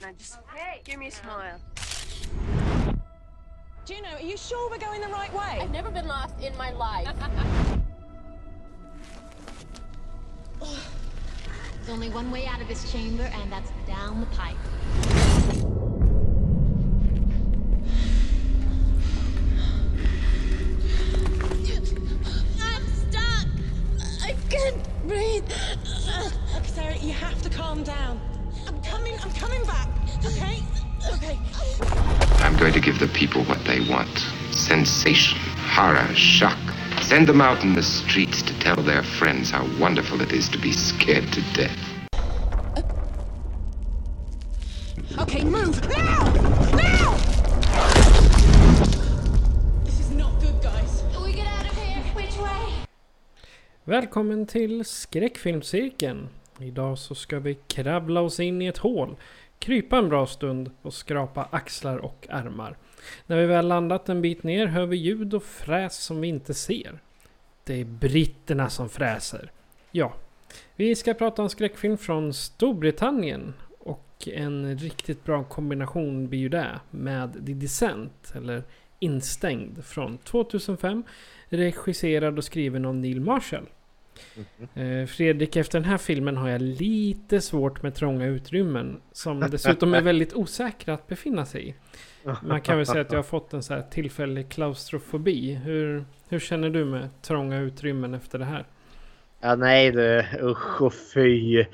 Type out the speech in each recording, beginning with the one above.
Now just give me a smile. Juno, are you sure we're going the right way? I've never been lost in my life. There's only one way out of this chamber, and that's down the pipe. I'm stuck. I can't breathe. Okay, Sarah, you have to calm down. I'm coming, I'm coming back, okay? Okay. I'm going to give the people what they want sensation, horror, shock. Send them out in the streets to tell their friends how wonderful it is to be scared to death. Okay, move! Now! Now! This is not good, guys. We get out of here. Which way? Välkommen till Skräckfilmscirkeln. Idag så ska vi kravla oss in i ett hål, krypa en bra stund och skrapa axlar och armar. När vi väl landat en bit ner hör vi ljud och fräs som vi inte ser. Det är britterna som fräser. Ja, vi ska prata om skräckfilm från Storbritannien. Och en riktigt bra kombination blir ju det med The Descent, eller Instängd, från 2005. Regisserad och skriven av Neil Marshall. Eh, Fredrik, efter den här filmen har jag lite svårt med trånga utrymmen. Som dessutom är väldigt osäkra att befinna sig i. Man kan väl säga att jag har fått en så här tillfällig klaustrofobi. Hur, hur känner du med trånga utrymmen efter det här? Ja, nej du, usch och fy.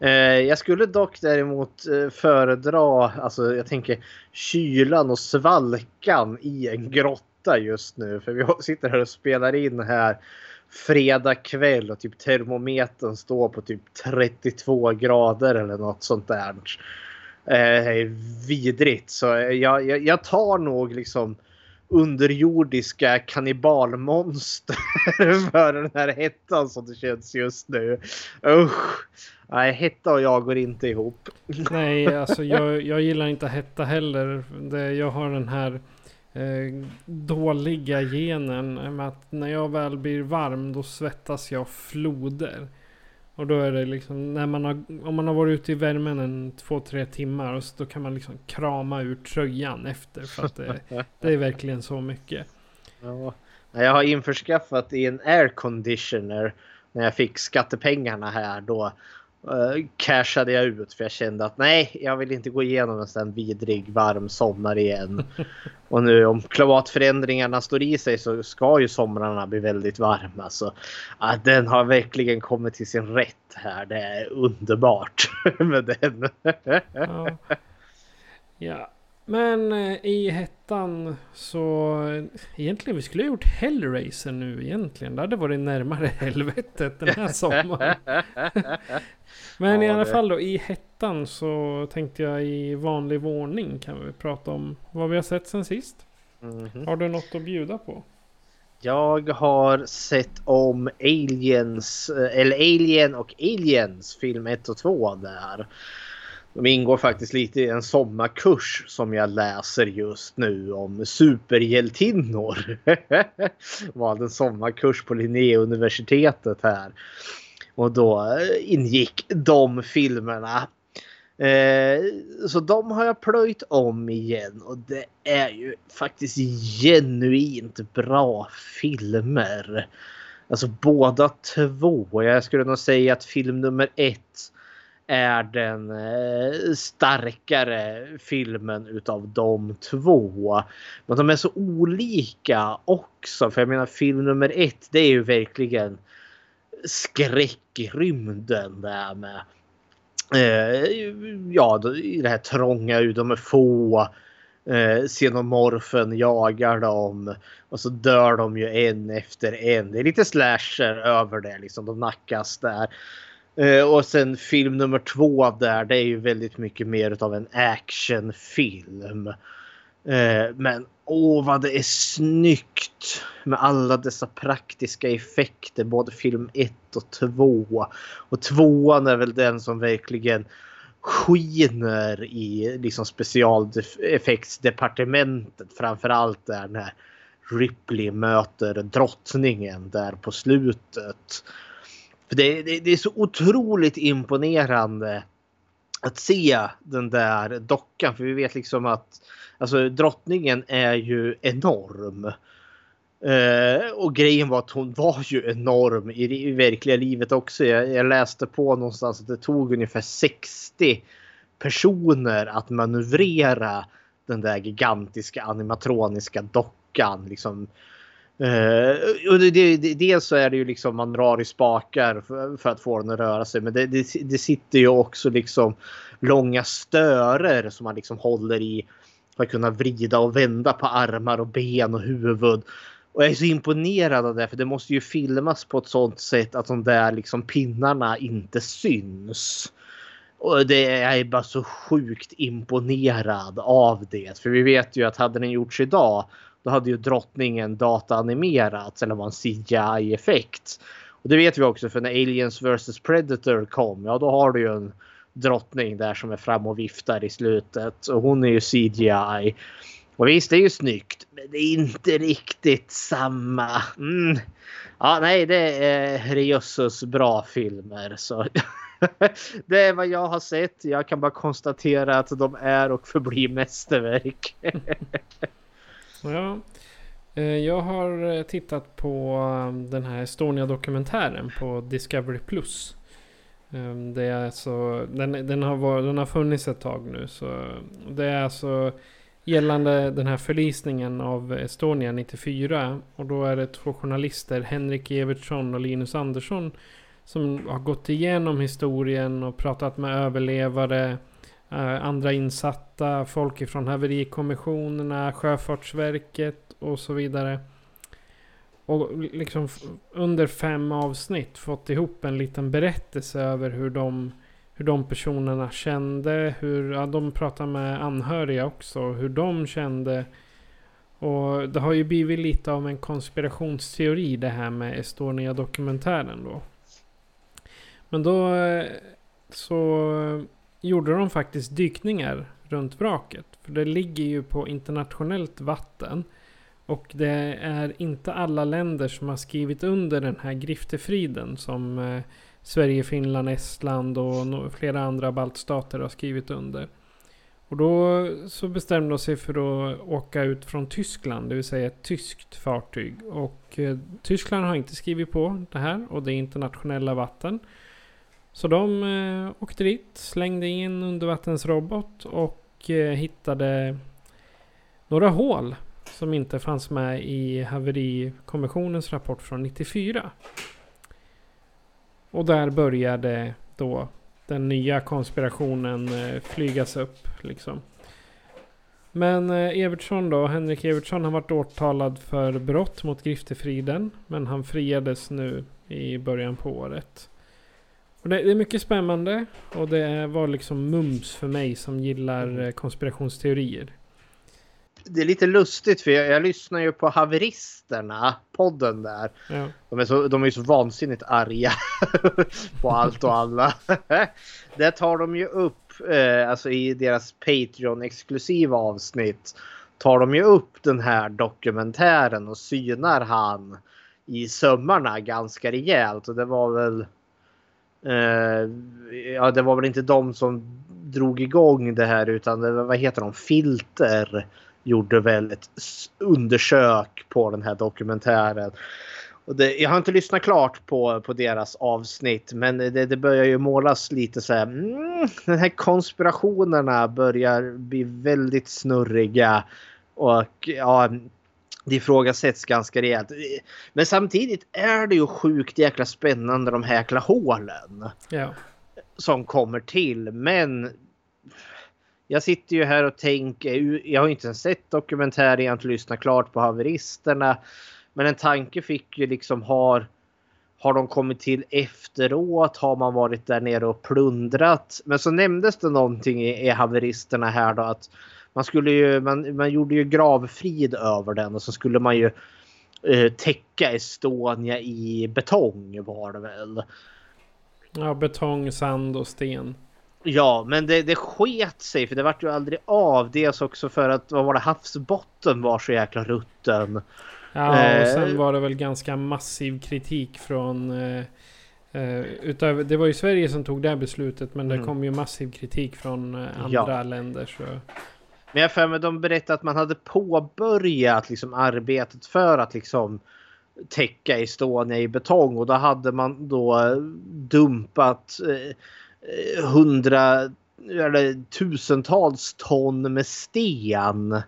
Eh, jag skulle dock däremot eh, föredra, alltså jag tänker kylan och svalkan i en grotta just nu. För vi sitter här och spelar in här fredag kväll och typ termometern står på typ 32 grader eller något sånt där. Eh, vidrigt. Så jag, jag, jag tar nog liksom underjordiska kannibalmonster för den här hettan som det känns just nu. Usch! Nej, hetta och jag går inte ihop. Nej, alltså jag, jag gillar inte hetta heller. Det, jag har den här dåliga genen med att när jag väl blir varm då svettas jag floder. Och då är det liksom, när man har, om man har varit ute i värmen en två, tre timmar och så då kan man liksom krama ur tröjan efter för att det, det är verkligen så mycket. Ja. Jag har införskaffat i en air conditioner när jag fick skattepengarna här då uh, cashade jag ut för jag kände att nej, jag vill inte gå igenom en sån vidrig varm sommar igen. Och nu om klimatförändringarna står i sig så ska ju somrarna bli väldigt varma. Så ja, den har verkligen kommit till sin rätt här. Det är underbart med den. Ja. ja. Men eh, i hettan så egentligen vi skulle ha gjort Hellraiser nu egentligen. Det hade varit närmare helvetet den här sommaren. Men i Ja, alla det- fall då i hettan så tänkte jag i vanlig ordning kan vi prata om vad vi har sett sen sist. Mhm. Har du något att bjuda på? Jag har sett om Aliens, eh, eller Alien och Aliens film 1 och 2 där. De ingår faktiskt lite i en sommarkurs som jag läser just nu om superhjältinnor. Valde en sommarkurs på Linnéuniversitetet här. Och då eh, ingick de filmerna. Eh, så de har jag plöjt om igen och det är ju faktiskt genuint bra filmer. Alltså båda två. Jag skulle nog säga att film nummer ett är den eh, starkare filmen utav de två. Men de är så olika också. För jag menar film nummer ett det är ju verkligen skräckrymden där med eh, ja, i det här trånga, de är få. Eh, xenomorfen jagar dem och så dör de ju en efter en. Det är lite slasher över det liksom. De nackas där. Eh, och sen film nummer två där, det är ju väldigt mycket mer av en actionfilm. Eh, men åh vad det är snyggt med alla dessa praktiska effekter, både film 1 och 2. Och tvåan är väl den som verkligen skiner i liksom specialeffektsdepartementet. Framförallt där när Ripley möter drottningen där på slutet. För det, det, det är så otroligt imponerande att se den där dockan. För vi vet liksom att alltså, drottningen är ju enorm. Uh, och grejen var att hon var ju enorm i, i verkliga livet också. Jag, jag, läste på någonstans att det tog ungefär 60 personer att manövrera den där gigantiska animatroniska dockan. Liksom. Uh, och det, det, det, dels så är det ju liksom man drar i spakar för, för att få den att röra sig. Men det, det, det sitter ju också liksom långa störer som man liksom håller i för att kunna vrida och vända på armar och ben och huvud. Och jag är så imponerad av det för det måste ju filmas på ett sånt sätt att de där liksom pinnarna inte syns. Och det är bara så sjukt imponerad av det. För vi vet ju att hade den gjorts idag då hade ju drottningen dataanimerats eller var en CGI-effekt. Och det vet vi också för när Aliens vs Predator kom, ja då har du ju en drottning där som är fram och viftar i slutet. Och hon är ju CGI. Och visst, det är ju snyggt, men det är inte riktigt samma. Mm. Ja, nej, det är jösses bra filmer. Så det är vad jag har sett. Jag kan bara konstatera att de är och förblir mästerverk. ja, eh, jag har eh, tittat på eh, den här Estonia-dokumentären på Discovery Plus. Ehm, det är alltså, den, den, har varit, den har funnits ett tag nu. Så det är alltså gällande den här förlisningen av Estonia 94. Och då är det två journalister, Henrik Evertsson och Linus Andersson, som har gått igenom historien och pratat med överlevare, Eh, andra insatta, folk ifrån haverikommissionerna, Sjöfartsverket och så vidare. Och liksom under fem avsnitt fått ihop en liten berättelse över hur de hur de personerna kände. Hur, ja, de pratade med anhöriga också. Hur de kände. Och det har ju blivit lite av en konspirationsteori det här med Estonia-dokumentären då. Men då eh, så gjorde de faktiskt dykningar runt vraket. För det ligger ju på internationellt vatten. Och det är inte alla länder som har skrivit under den här griftefriden som eh, Sverige, Finland, Estland och flera andra baltstater har skrivit under. Och då så bestämde de sig för att åka ut från Tyskland, det vill säga ett tyskt fartyg. Och eh, Tyskland har inte skrivit på det här och det är internationella vatten. Så de eh, åkte dit, slängde in undervattensrobot och eh, hittade några hål som inte fanns med i haverikommissionens rapport från 94. Och där började då den nya konspirationen eh, flygas upp. Liksom. Men eh, Evertsson då, Henrik Evertsson har varit åtalad för brott mot griftefriden. Men han friades nu i början på året. Och det, det, är mycket spännande och det var liksom mums för mig som gillar eh, konspirationsteorier det är lite lustigt för jag, jag, lyssnar ju på haveristerna, podden där. Ja. De, är så, de är så vansinnigt arga på allt och alla. Där tar de ju upp, eh, alltså i deras Patreon-exklusiva avsnitt, tar de ju upp den här dokumentären och synar han i sömmarna ganska rejält. Och det var väl Eh, ja, det var väl inte de som drog igång det här utan det vad heter de, Filter gjorde väl ett undersök på den här dokumentären. Och det, jag har inte lyssnat klart på, på deras avsnitt men det, det börjar ju målas lite så här. Mm, den här konspirationerna börjar bli väldigt snurriga. Och ja, det ifrågasätts ganska rejält. Men samtidigt är det ju sjukt jäkla spännande de här hålen. Ja. Som kommer till. Men jag sitter ju här och tänker. Jag har inte ens sett dokumentären, jag har inte lyssnat klart på haveristerna. Men en tanke fick ju liksom har har de kommit till efteråt? Har man varit där nere och plundrat? Men så nämndes det någonting i, i haveristerna här då att man skulle ju, man, man gjorde ju gravfrid över den och så skulle man ju eh, täcka Estonia i betong var det väl. Ja, betong, sand och sten. Ja, men det, det sket sig för det vart ju aldrig av. Dels också för att vad var det, havsbotten var så jäkla rutten. Ja, och eh, sen var det väl ganska massiv kritik från eh, eh, utöver, det var ju Sverige som tog det här beslutet men mm. det kom ju massiv kritik från eh, andra ja. länder. Så. Men jag för mig de berättade att man hade påbörjat liksom arbetet för att liksom täcka Estonia i betong och då hade man då eh, dumpat eh, hundra eller tusentals ton med sten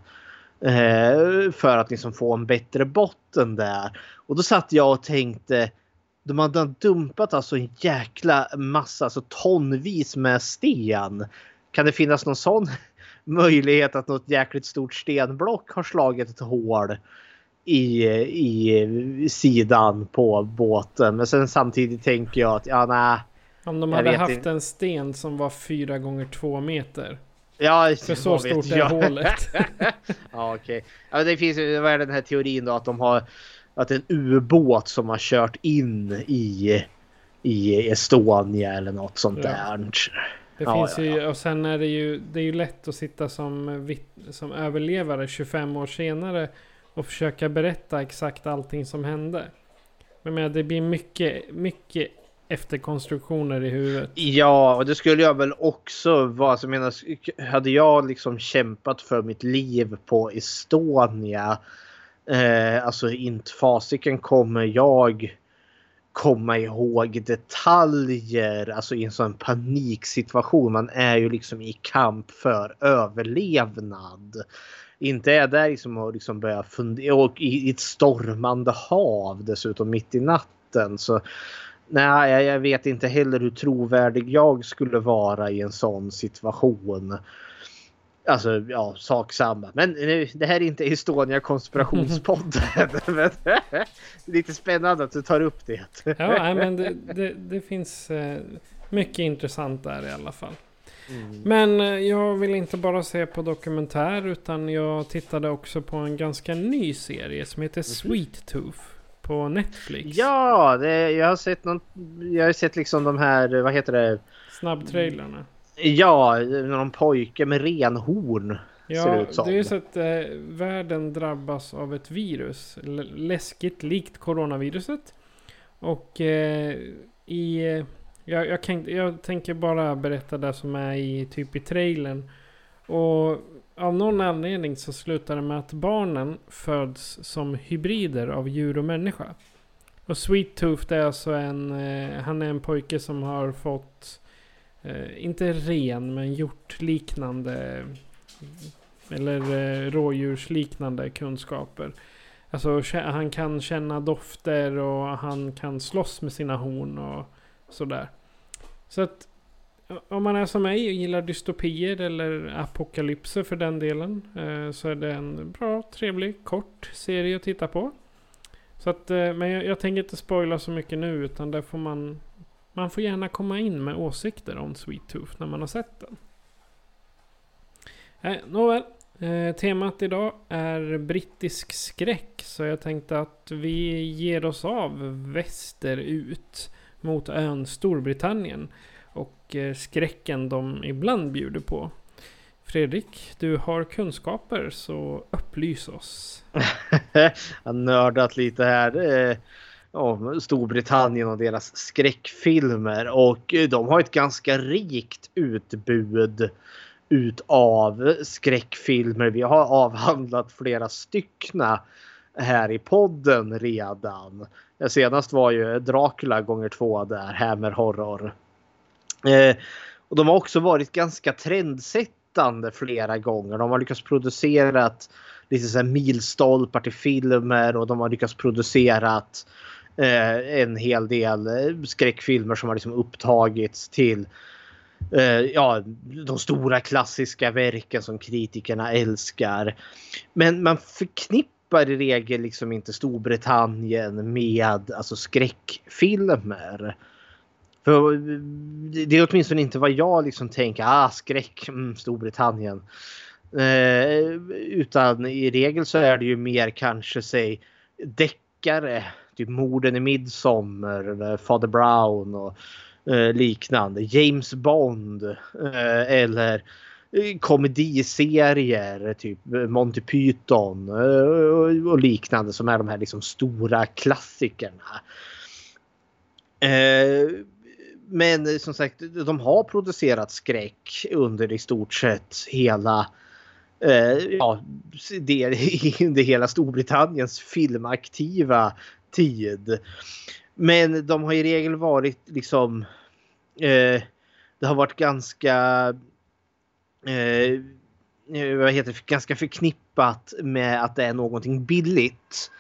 Eh, för att liksom få en bättre botten där. Och då satt jag och tänkte de hade dumpat alltså en jäkla massa, alltså tonvis med sten. Kan det finnas någon sån möjlighet att något jäkligt stort stenblock har slagit ett hål i, i sidan på båten? Men sen samtidigt tänker jag att ja, nej. Om de hade haft inte. en sten som var fyra gånger två meter. Ja, För så stort är hålet. ja, okej. Okay. Ja, det finns ju, vad är den här teorin då? Att de har, att en ubåt som har kört in i, i Estonia eller något sånt ja. där. Det ja, finns ju, och sen är det ju, det är ju lätt att sitta som, som överlevare 25 år senare och försöka berätta exakt allting som hände. Men det blir mycket, mycket efterkonstruktioner i huvudet. Ja, och det skulle jag väl också vara. Alltså, menar, hade jag liksom kämpat för mitt liv på Estonia. Eh, alltså inte fasiken kommer jag komma ihåg detaljer. Alltså i en sån paniksituation. Man är ju liksom i kamp för överlevnad. Inte är där liksom och liksom börja fundera. Och i ett stormande hav dessutom mitt i natten. Så Nej, jag vet inte heller hur trovärdig jag skulle vara i en sån situation. Alltså, ja, sak samma. Men det här är inte Estonia konspirationspodden. lite spännande att du tar upp det. ja, men det, det, det finns eh, mycket intressant där i alla fall. Mm. Men eh, jag vill inte bara se på dokumentär utan jag tittade också på en ganska ny serie som heter mhm. Sweet Tooth på Netflix. Ja, det, jag har sett någon, Jag har sett liksom de här, vad heter det? Snabbtrailerna. Ja, någon pojke med renhorn. Ja, ser ut som. det är ju så att eh, världen drabbas av ett virus. Läskigt likt coronaviruset. Och eh, i... Jag, jag, kan, jag tänker bara berätta det som är i typ i trailern. Och av någon anledning så slutar det med att barnen föds som hybrider av djur och människa. Och Sweet Tooth är alltså en, eh, han är en pojke som har fått, eh, inte ren men hjortliknande eller eh, rådjursliknande kunskaper. Alltså han kan känna dofter och han kan slåss med sina horn och sådär. Så att om man är som mig och gillar dystopier eller apokalypser för den delen. Eh, så är det en bra, trevlig, kort serie att titta på. Så att, eh, men jag, jag, tänker inte spoila så mycket nu utan där får man man får gärna komma in med åsikter om Sweet Tooth när man har sett den. Eh, nåväl. Eh, temat idag är brittisk skräck. Så jag tänkte att vi ger oss av västerut mot ön Storbritannien och eh, skräcken de ibland bjuder på. Fredrik, du har kunskaper så upplys oss. Jag har nördat lite här eh, om Storbritannien och deras skräckfilmer och eh, de har ett ganska rikt utbud utav skräckfilmer. Vi har avhandlat flera styckna här i podden redan. Senast var ju Dracula gånger två där, Hammer Horror. Eh, och de har också varit ganska trendsättande flera gånger. De har lyckats producera lite så här milstolpar till filmer och de har lyckats producera eh, en hel del eh, skräckfilmer som har liksom upptagits till eh, ja, de stora klassiska verken som kritikerna älskar. Men man förknippar i regel liksom inte Storbritannien med alltså skräckfilmer. För eh, det är åtminstone inte vad jag liksom tänker. Ah, skräck, mm, Storbritannien. Eh, utan i regel så är det ju mer kanske säg deckare. Typ morden i Midsommar eller Father Brown och eh, liknande. James Bond eh, eller eh, komediserier typ eh, Monty Python eh, och liknande som är de här liksom stora klassikerna. Men som sagt, de har producerat skräck under i stort sett hela ja, det, under hela Storbritanniens filmaktiva tid. Men de har i regel varit liksom eh, det har varit ganska eh, vad heter det, ganska förknippat med att det är någonting billigt.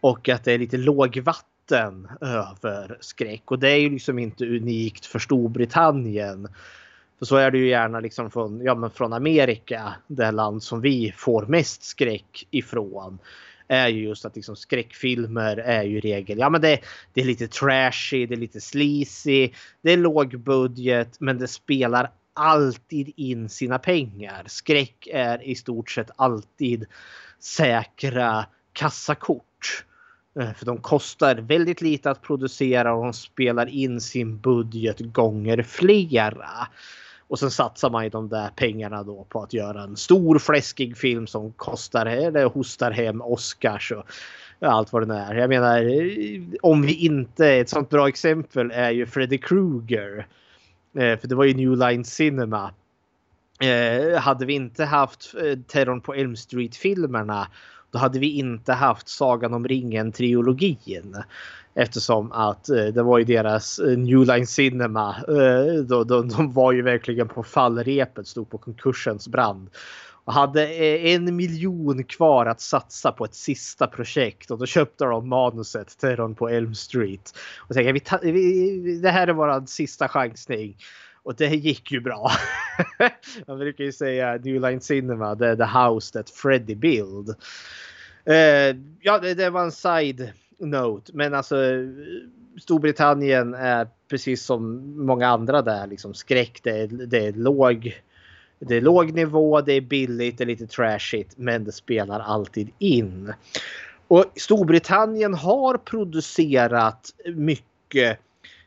Och att det är lite lågvatten över skräck. Och det är ju liksom inte unikt för Storbritannien. För så är det ju gärna liksom från, ja, men från Amerika, det land som vi får mest skräck ifrån är ju just att liksom skräckfilmer är ju i regel, ja men det, det är lite trashy, det är lite sleazy, det är låg budget men det spelar alltid in sina pengar. Skräck är i stort sett alltid säkra kassakort. Eh, för de kostar väldigt lite att producera och de spelar in sin budget gånger flera. Och sen satsar man ju de där pengarna då på att göra en stor fläskig film som kostar eller hostar hem Oscars och allt vad det är. Jag menar eh, om vi inte, ett sånt bra exempel är ju Freddy Krueger. Eh, för det var ju New Line Cinema. Eh, hade vi inte haft Terrorn på Elm Street-filmerna då hade vi inte haft Sagan om ringen-trilogin. Eftersom att eh, det var ju deras eh, New Line Cinema. Eh, då, då, de var ju verkligen på fallrepet, stod på konkursens brand. Och hade eh, en miljon kvar att satsa på ett sista projekt och då köpte de manuset Terrorn på Elm Street. Och tänkte, vi, ta, vi det här är vår sista chansning. Och det gick ju bra. Man brukar ju säga New Line Cinema, det är the house that Freddy build. Uh, ja, det, det, var en side note. Men alltså Storbritannien är precis som många andra där liksom skräck. Det är, det är låg. Det är låg nivå, det är billigt, det är lite trashigt men det spelar alltid in. Och Storbritannien har producerat mycket.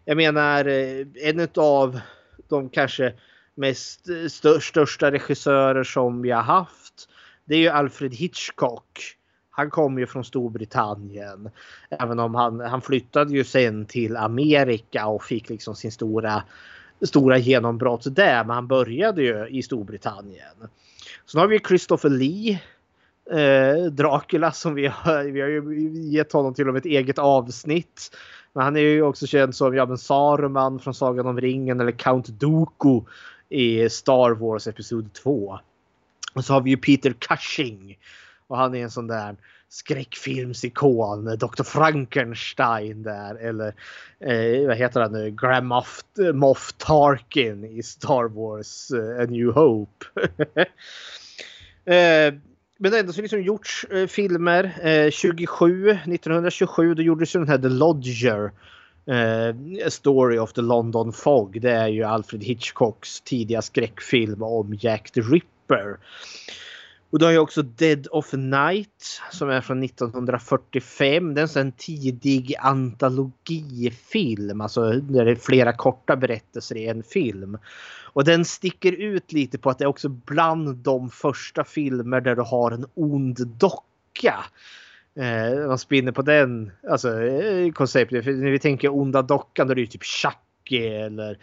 Jag menar eh, en av de kanske mest eh, största regissörer som vi har haft. Det är ju Alfred Hitchcock han kom ju från Storbritannien. Även om han, han flyttade ju sen till Amerika och fick liksom sin stora, stora genombrott där. Men han började ju i Storbritannien. Sen har vi Christopher Lee. Eh, Dracula som vi har, vi har ju gett honom till och med ett eget avsnitt. Men han är ju också känd som ja, men Saruman från Sagan om ringen eller Count Dooku i Star Wars Episod 2. Och så har vi ju Peter Cushing och han är en sån där skräckfilmsikon. Dr. Frankenstein där. Eller eh, vad heter han nu? Grand Moff, Moff Tarkin i Star Wars uh, A New Hope. eh, men det har ändå liksom gjorts eh, filmer. Eh, 27, 1927 då gjordes ju den här The Lodger. Uh, A Story of the London Fog. Det är ju Alfred Hitchcocks tidiga skräckfilm om Jack the Ripper. Och då har jag också Dead of Night som är från 1945. Det är en tidig antologifilm. Alltså där det är flera korta berättelser i en film. Och den sticker ut lite på att det är också bland de första filmer där du har en ond docka. Eh, man spinner på den alltså, eh, konceptet. För när vi tänker onda dockan då är det ju typ Chucky eller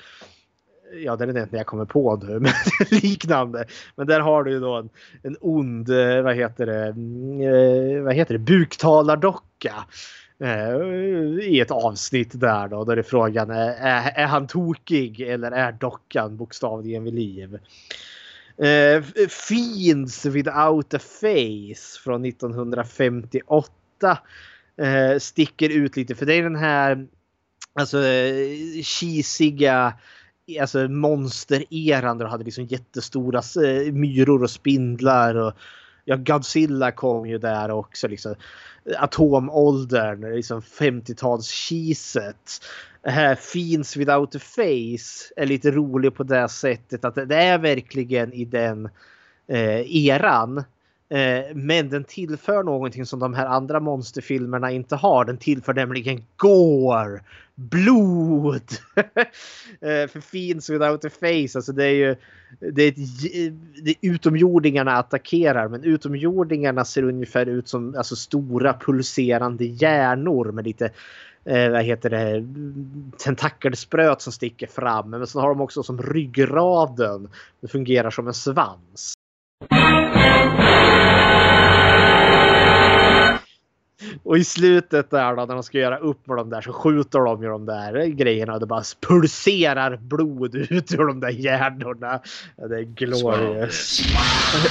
ja det är den enda jag kommer på nu, men liknande. Men där har du ju då en, en ond, eh, vad heter det, mm, eh, vad heter det, buktalardocka. Eh, I ett avsnitt där då, där är frågan är, är han tokig eller är dockan bokstavligen vid liv? Uh, Fiends without a face från 1958 uh, sticker ut lite för det är den här alltså cheesiga alltså monstereran där de hade liksom jättestora eh, myror och spindlar och ja, Godzilla kom ju där också liksom. Atomåldern, liksom 50-talskiset. Här Fiends without a face är lite rolig på det sättet att det är verkligen i den eh, eran. Eh, men den tillför någonting som de här andra monsterfilmerna inte har. Den tillför nämligen gore, blod. eh, för Fiends without a face, alltså det är ju det är, ett, det är utomjordingarna attackerar men utomjordingarna ser ungefär ut som alltså, stora pulserande hjärnor med lite eh, vad heter det, tentakelspröt som sticker fram. Men så har de också som ryggraden. Det fungerar som en svans. Och i slutet där då när de ska göra upp med de där så skjuter de ju de där grejerna och det bara pulserar blod ut ur de där hjärnorna. Det är glorious.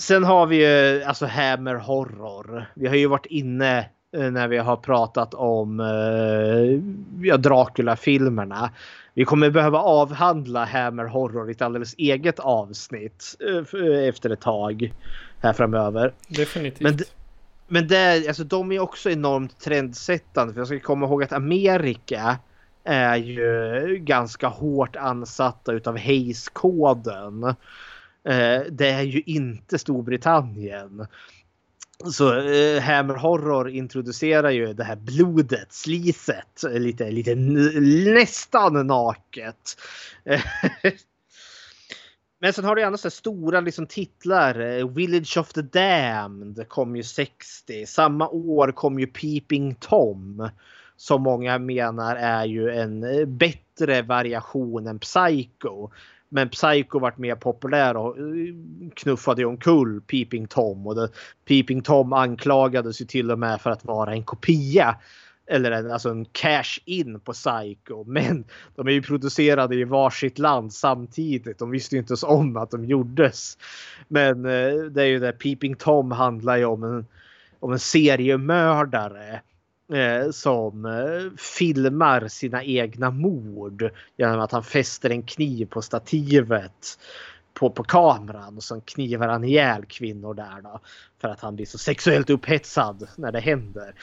Sen har vi ju alltså Hammer Horror. Vi har ju varit inne eh, när vi har pratat om eh, ja, Dracula-filmerna. Vi kommer behöva avhandla Hammer Horror i ett alldeles eget avsnitt uh, efter ett tag här framöver. Definitivt. Men, men det, alltså, de är också enormt trendsättande. För jag ska komma ihåg att Amerika är ju ganska hårt ansatta utav Hayes-koden. Det är ju inte Storbritannien. Så eh, Hammer Horror introducerar ju det här blodet, sliset, lite, lite nästan naket. Men sen har du andra så stora liksom, titlar. Eh, Village of the Damned kom ju 60. Samma år kom ju Peeping Tom. Som många menar är ju en eh, bättre variation än Psycho. Men Psycho vart mer populär och eh, knuffade omkull Peeping Tom. Och det, Peeping Tom anklagades ju till och med för att vara en kopia. Eller en, alltså en cash-in på Psycho. Men de är ju producerade i varsitt land samtidigt. De visste ju inte ens om att de gjordes. Men eh, det är ju det. Peeping Tom handlar ju om en, om en seriemördare som eh, filmar sina egna mord genom att han fäster en kniv på stativet på, på kameran och så knivar han ihjäl kvinnor där då. För att han blir så sexuellt upphetsad när det händer.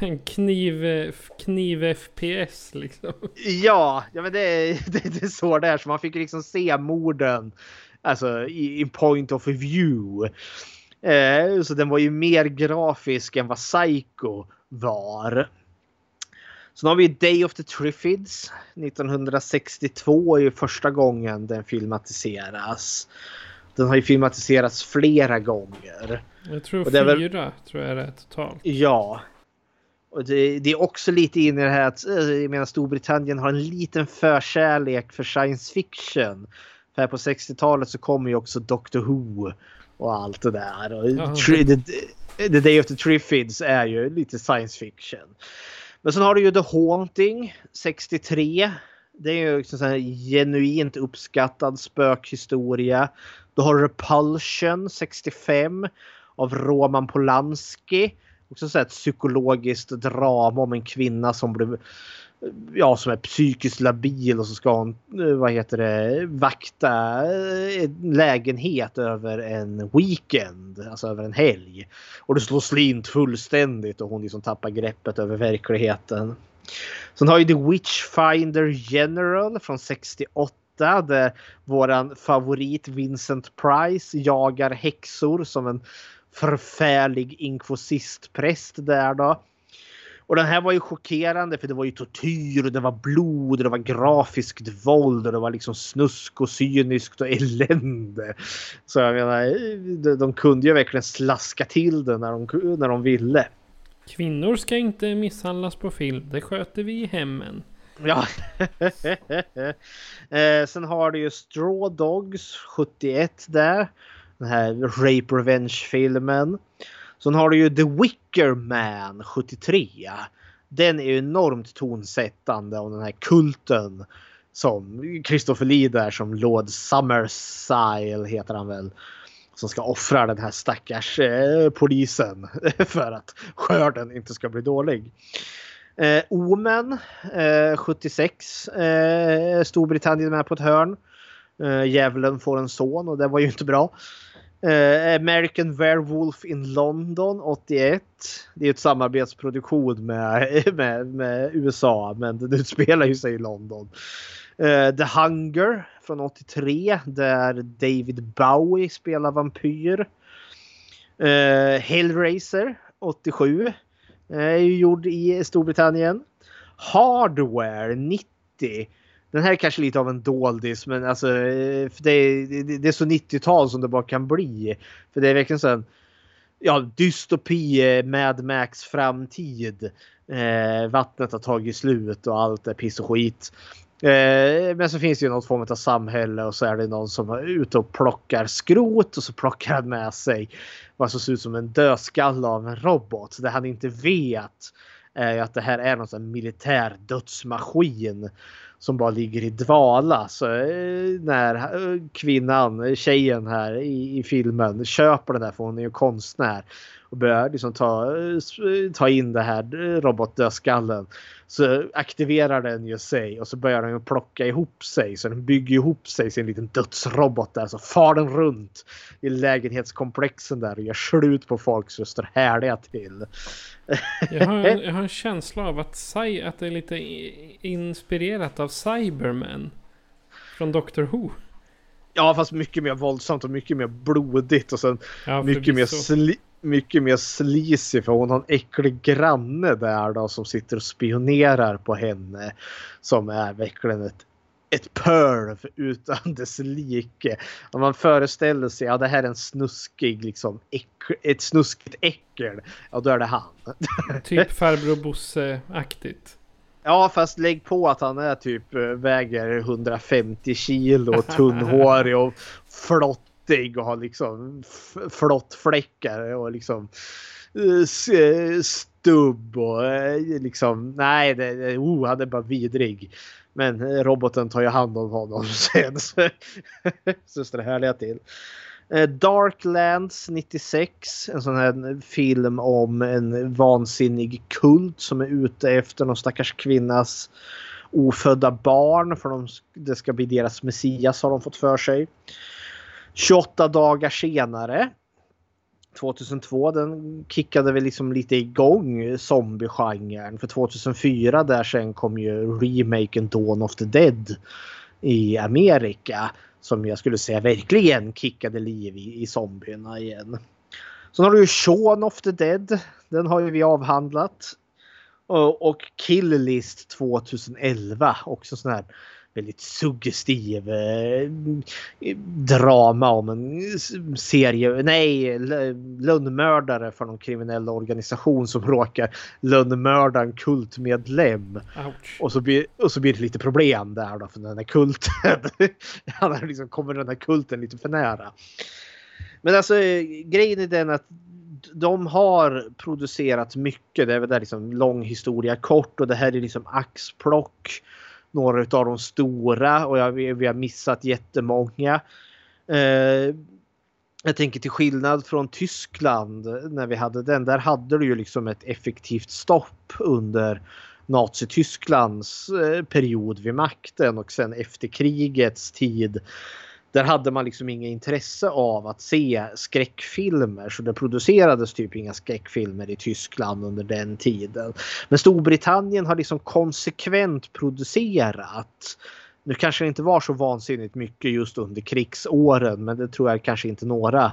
En kniv, kniv FPS liksom. Ja, ja men det, det, det är så det är. Så man fick liksom se morden alltså i, i point of view. Eh, så den var ju mer grafisk än vad Psycho var. Sen har vi Day of the Triffids. 1962 är ju första gången den filmatiseras. Den har ju filmatiserats flera gånger. Jag tror fyra väl... tror jag är totalt. Ja. Och det, det, är också lite in i det här att eh, jag menar, Storbritannien har en liten förkärlek för science fiction. För här på 60-talet så kommer ju också Doctor Who och allt det där. Och ja, The Day of the Triffids är ju lite science fiction. Men sen har du ju The Haunting 63. Det är ju liksom en genuint uppskattad spökhistoria. Du har Repulsion 65 av Roman Polanski. Också så ett psykologiskt drama om en kvinna som blev ja, som är psykiskt labil och så ska hon eh, vad heter det, vakta eh, en lägenhet över en weekend, alltså över en helg. Och det slår slint fullständigt och hon liksom tappar greppet över verkligheten. Sen har ju The Witchfinder General från 68 där våran favorit Vincent Price jagar häxor som en förfärlig inkvisistpräst där då. Och den här var ju chockerande för det var ju tortyr och det var blod och det var grafiskt våld och det var liksom snusk och cyniskt och elände. Så jag menar, de kunde ju verkligen slaska till det när de, när de ville. Kvinnor ska inte misshandlas på film, det sköter vi i hemmen. Ja. eh, sen har du ju Straw Dogs 71 där. Den här Rape Revenge-filmen. Sen har du ju The Wicker Man 73. Den är ju enormt tonsättande och den här kulten som Christopher Lee där som Lord Summersile heter han väl. Som ska offra den här stackars eh, polisen för att skörden inte ska bli dålig. Eh, Omen eh, 76. Eh, Storbritannien med på ett hörn. Eh, Djävulen får en son och det var ju inte bra. Eh, American Werewolf in London 81. Det är ett samarbetsproduktion med, med, med USA men den utspelar ju sig i London. Uh, The Hunger från 83 där David Bowie spelar vampyr. Uh, Hellraiser 87 eh, är ju gjord i Storbritannien. Hardware 90 den här är kanske lite av en doldis men alltså eh, det är, det är så 90-tal som det bara kan bli. För det är verkligen så en ja, dystopi, eh, Mad Max framtid. Eh, vattnet har tagit slut och allt är piss och skit. Eh, men så finns det ju något form av samhälle och så är det någon som är ute och plockar skrot och så plockar han med sig vad som ser ut som en dödskalle av en robot. Det han inte vet är ju att det här är någon sån militär dödsmaskin som bara ligger i dvala. Så eh, när eh, kvinnan, tjejen här i, i filmen köper den där för hon är ju konstnär och börjar liksom ta, eh, ta in det här robotdödskallen så aktiverar den ju sig och så börjar den plocka ihop sig. Så den bygger ihop sig sin liten dödsrobot där. Så far den runt i lägenhetskomplexen där och gör slut på folk så det står härliga till. Jag har, jag har en känsla av att, Cy, att det är lite inspirerat av Cyberman. Från Doctor Who. Ja fast mycket mer våldsamt och mycket mer blodigt och sen ja, mycket mer sli mycket mer sleazy för hon har en äcklig granne där då som sitter och spionerar på henne. Som är verkligen ett, ett perv utan dess like. Om man föreställer sig att ja, det här är en snuskig, liksom, äck, ett snuskigt äckel. Ja, då är det han. typ farbror Bosse-aktigt. Ja, fast lägg på att han är typ väger 150 kilo, tunnhårig och flott svettig och har liksom flottfläckar och liksom eh, stubb och eh, liksom nej, det, oh, han är bara vidrig. Men roboten tar ju hand om honom sen. Så, så står det härliga till. Eh, Darklands 96. En sån här film om en vansinnig kult som är ute efter någon stackars kvinnas ofödda barn. För de, det ska bli deras Messias har de fått för sig. 28 dagar senare 2002 den kickade väl liksom lite igång zombiegenren. För 2004 där sen kom ju remaken Dawn of the Dead i Amerika. Som jag skulle säga verkligen kickade liv i, i zombierna igen. Sen har du ju Shaun of the Dead. Den har ju vi avhandlat. Och, och Kill List 2011. Också sån här väldigt suggestiv eh, drama om en serie, nej, lönnmördare för någon kriminell organisation som råkar lönnmörda en kultmedlem. Och så, blir, och så blir det lite problem där då för den här kulten. Han liksom kommer den här kulten lite för nära. Men alltså grejen är den att de har producerat mycket. Det är väl där liksom lång historia kort och det här är liksom axplock några av de stora och jag, vi har missat jättemånga. Eh, jag tänker till skillnad från Tyskland när vi hade den. Där hade du ju liksom ett effektivt stopp under Nazitysklands eh, period vid makten och sen efter krigets tid där hade man liksom inget intresse av att se skräckfilmer så det producerades typ inga skräckfilmer i Tyskland under den tiden. Men Storbritannien har liksom konsekvent producerat nu kanske det inte var så vansinnigt mycket just under krigsåren men det tror jag kanske inte några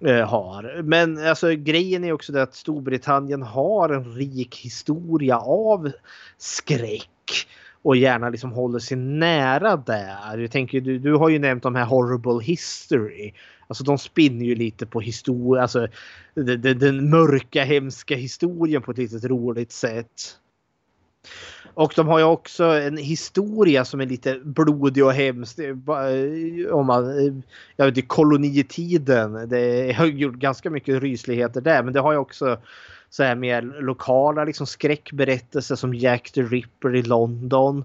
eh, har. Men alltså grejen är också det att Storbritannien har en rik historia av skräck och gärna liksom håller sig nära där. Jag tänker, du, du har ju nämnt de här Horrible History. Alltså de spinner ju lite på historia, alltså den, den, den mörka hemska historien på ett litet roligt sätt. Och de har ju också en historia som är lite blodig och hemsk. Eh, om man, eh, jag vet, kolonitiden. Det har gjort ganska mycket rysligheter där. Men det har ju också så här mer lokala liksom skräckberättelser som Jack the Ripper i London.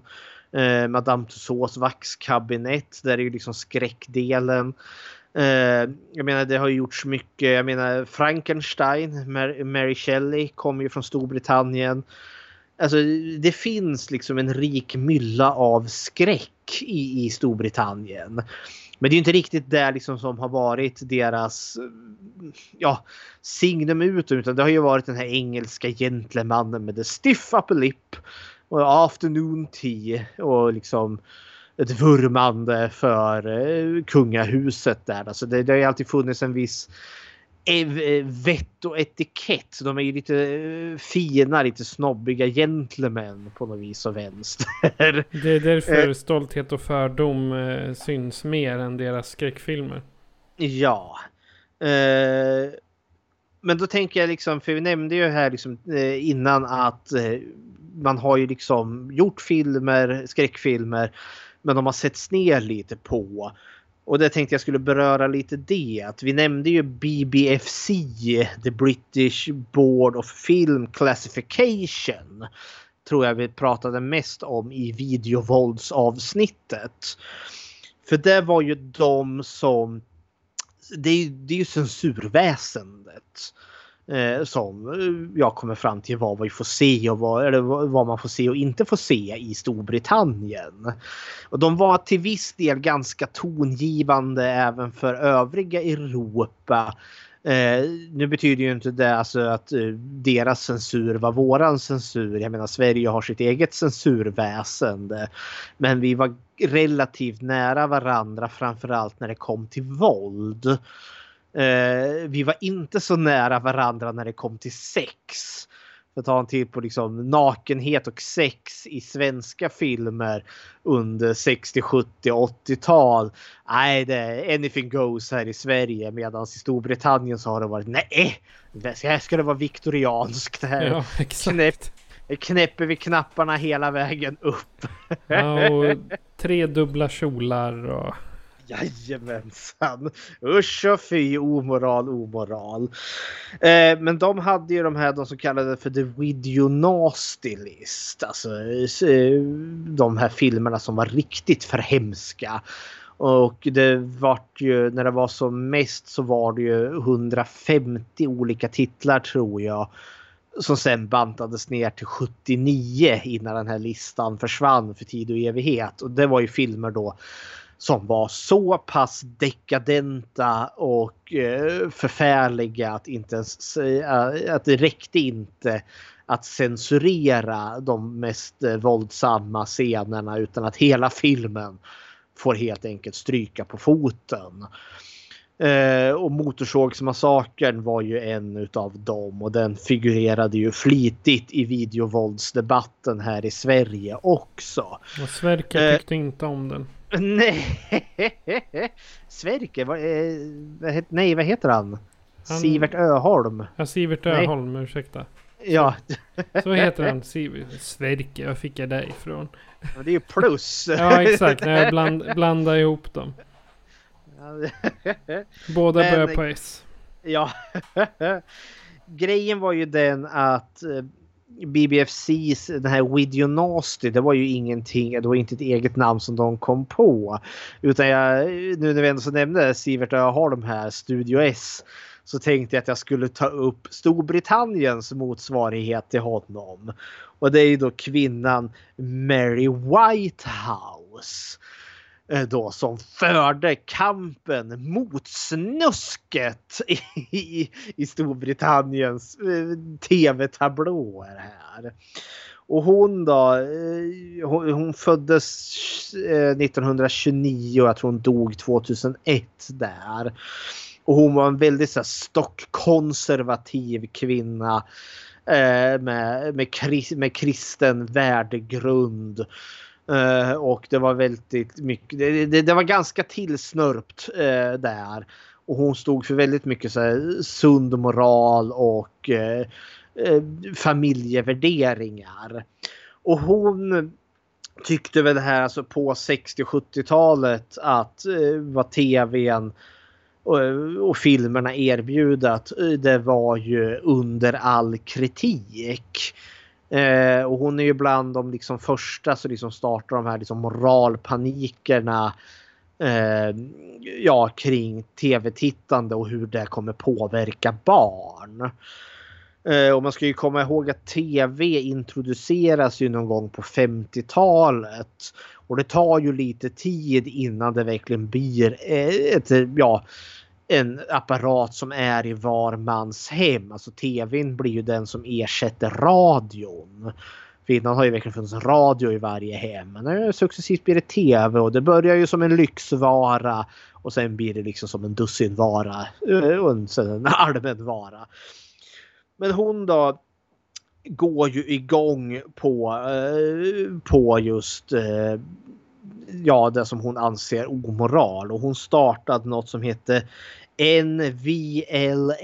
Eh, Madame Tussauds vaxkabinett där är ju liksom skräckdelen. Eh, jag menar det har gjorts mycket. Jag menar Frankenstein, Mary Shelley kommer ju från Storbritannien. Alltså det finns liksom en rik mylla av skräck i, i Storbritannien. Men det är inte riktigt det liksom som har varit deras ja, signum ut utan det har ju varit den här engelska gentlemannen med the stiff upper lip och afternoon tea och liksom ett vurmande för eh, kungahuset där. Alltså det, det har ju alltid funnits en viss eh, vett och etikett. De är ju lite eh, fina, lite snobbiga gentlemän på något vis och vänster. Det är därför stolthet och fördom eh, syns mer än deras skräckfilmer. Ja. Eh, men då tänker jag liksom, för vi nämnde ju här liksom, eh, innan att eh, man har ju liksom gjort filmer, skräckfilmer, men de har setts ner lite på. Och det tänkte jag skulle beröra lite det. Att vi nämnde ju BBFC, The British Board of Film Classification. Tror jag vi pratade mest om i videovåldsavsnittet. För det var ju de som... Det är, det är ju censurväsendet eh, som eh, jag kommer fram till vad vi får se och vad, eller vad man får se och inte får se i Storbritannien. Och de var till viss del ganska tongivande även för övriga Europa. Eh, nu betyder ju inte det alltså att eh, deras censur var våran censur. Jag menar Sverige har sitt eget censurväsende. Men vi var relativt nära varandra framförallt när det kom till våld. Eh, vi var inte så nära varandra när det kom till sex. För att ta en till på liksom nakenhet och sex i svenska filmer under 60, 70, 80-tal. Nej, det är anything goes här i Sverige medan i Storbritannien så har det varit nej, det här ska det vara viktorianskt. Här. Ja, exakt. Knäpp, knäpper vi knapparna hela vägen upp. Ja, och tre dubbla kjolar och... Jajamensan! Usch och fy, omoral, omoral. Eh, men de hade ju de här de som kallade för the video nasty list. Alltså eh, de här filmerna som var riktigt för hemska. Och det vart ju, när det var som mest så var det ju 150 olika titlar tror jag. Som sen bantades ner till 79 innan den här listan försvann för tid och evighet. Och det var ju filmer då som var så pass dekadenta och eh, förfärliga att, inte ens, eh, att det räckte inte att censurera de mest eh, våldsamma scenerna utan att hela filmen får helt enkelt stryka på foten. Eh, och Motorsågsmassakern var ju en utav dem och den figurerade ju flitigt i videovåldsdebatten här i Sverige också. Och Sverker tyckte eh, inte om den. Nej, Sverker, vad, eh, nej vad heter han? han... Sivert Öholm. Ja, Sivert Öholm, nej. ursäkta. Ja. Så heter han. Sverker, var fick jag det ifrån? Men det är ju plus. ja, exakt, när jag bland, blandar ihop dem. Båda Men, börjar på S. Ja. Grejen var ju den att eh, BBFCs den här Video Nasty, det var ju ingenting, det var inte ett eget namn som de kom på. Utan jag, nu när vi ändå så nämnde Sivert Öholm här, Studio S, så tänkte jag att jag skulle ta upp Storbritanniens motsvarighet till honom. Och det är ju då kvinnan Mary Whitehouse. Eh, då som förde kampen mot snusket i, i Storbritanniens eh, tv-tablåer här. Och hon då, eh, hon, hon föddes 1929 och jag tror hon dog 2001 där. Och hon var en väldigt så här, stockkonservativ kvinna eh, med, med, med kristen värdegrund. Uh, och det var väldigt mycket, det, det, det var ganska tillsnörpt uh, där. Och hon stod för väldigt mycket så här, sund moral och uh, familjevärderingar. Och hon tyckte väl det här alltså på 60 70-talet att vad tvn och, och filmerna erbjudat det var ju under all kritik. Eh, och hon är ju bland de liksom första som liksom startar de här liksom moralpanikerna eh, ja, kring tv-tittande och hur det kommer påverka barn. Eh, och man ska ju komma ihåg att tv introduceras ju någon gång på 50-talet. Och det tar ju lite tid innan det verkligen blir eh, ett, ja, en apparat som är i var mans hem. Alltså tvn blir ju den som ersätter radion. För innan har ju verkligen funnits radio i varje hem. Men nu successivt blir det tv och det börjar ju som en lyxvara. Och sen blir det liksom som en dussinvara. Eh, och en, sen en allmän vara. Men hon då går ju igång på, eh, på just eh, ja, det som hon anser omoral. Och hon startade något som heter NVLA,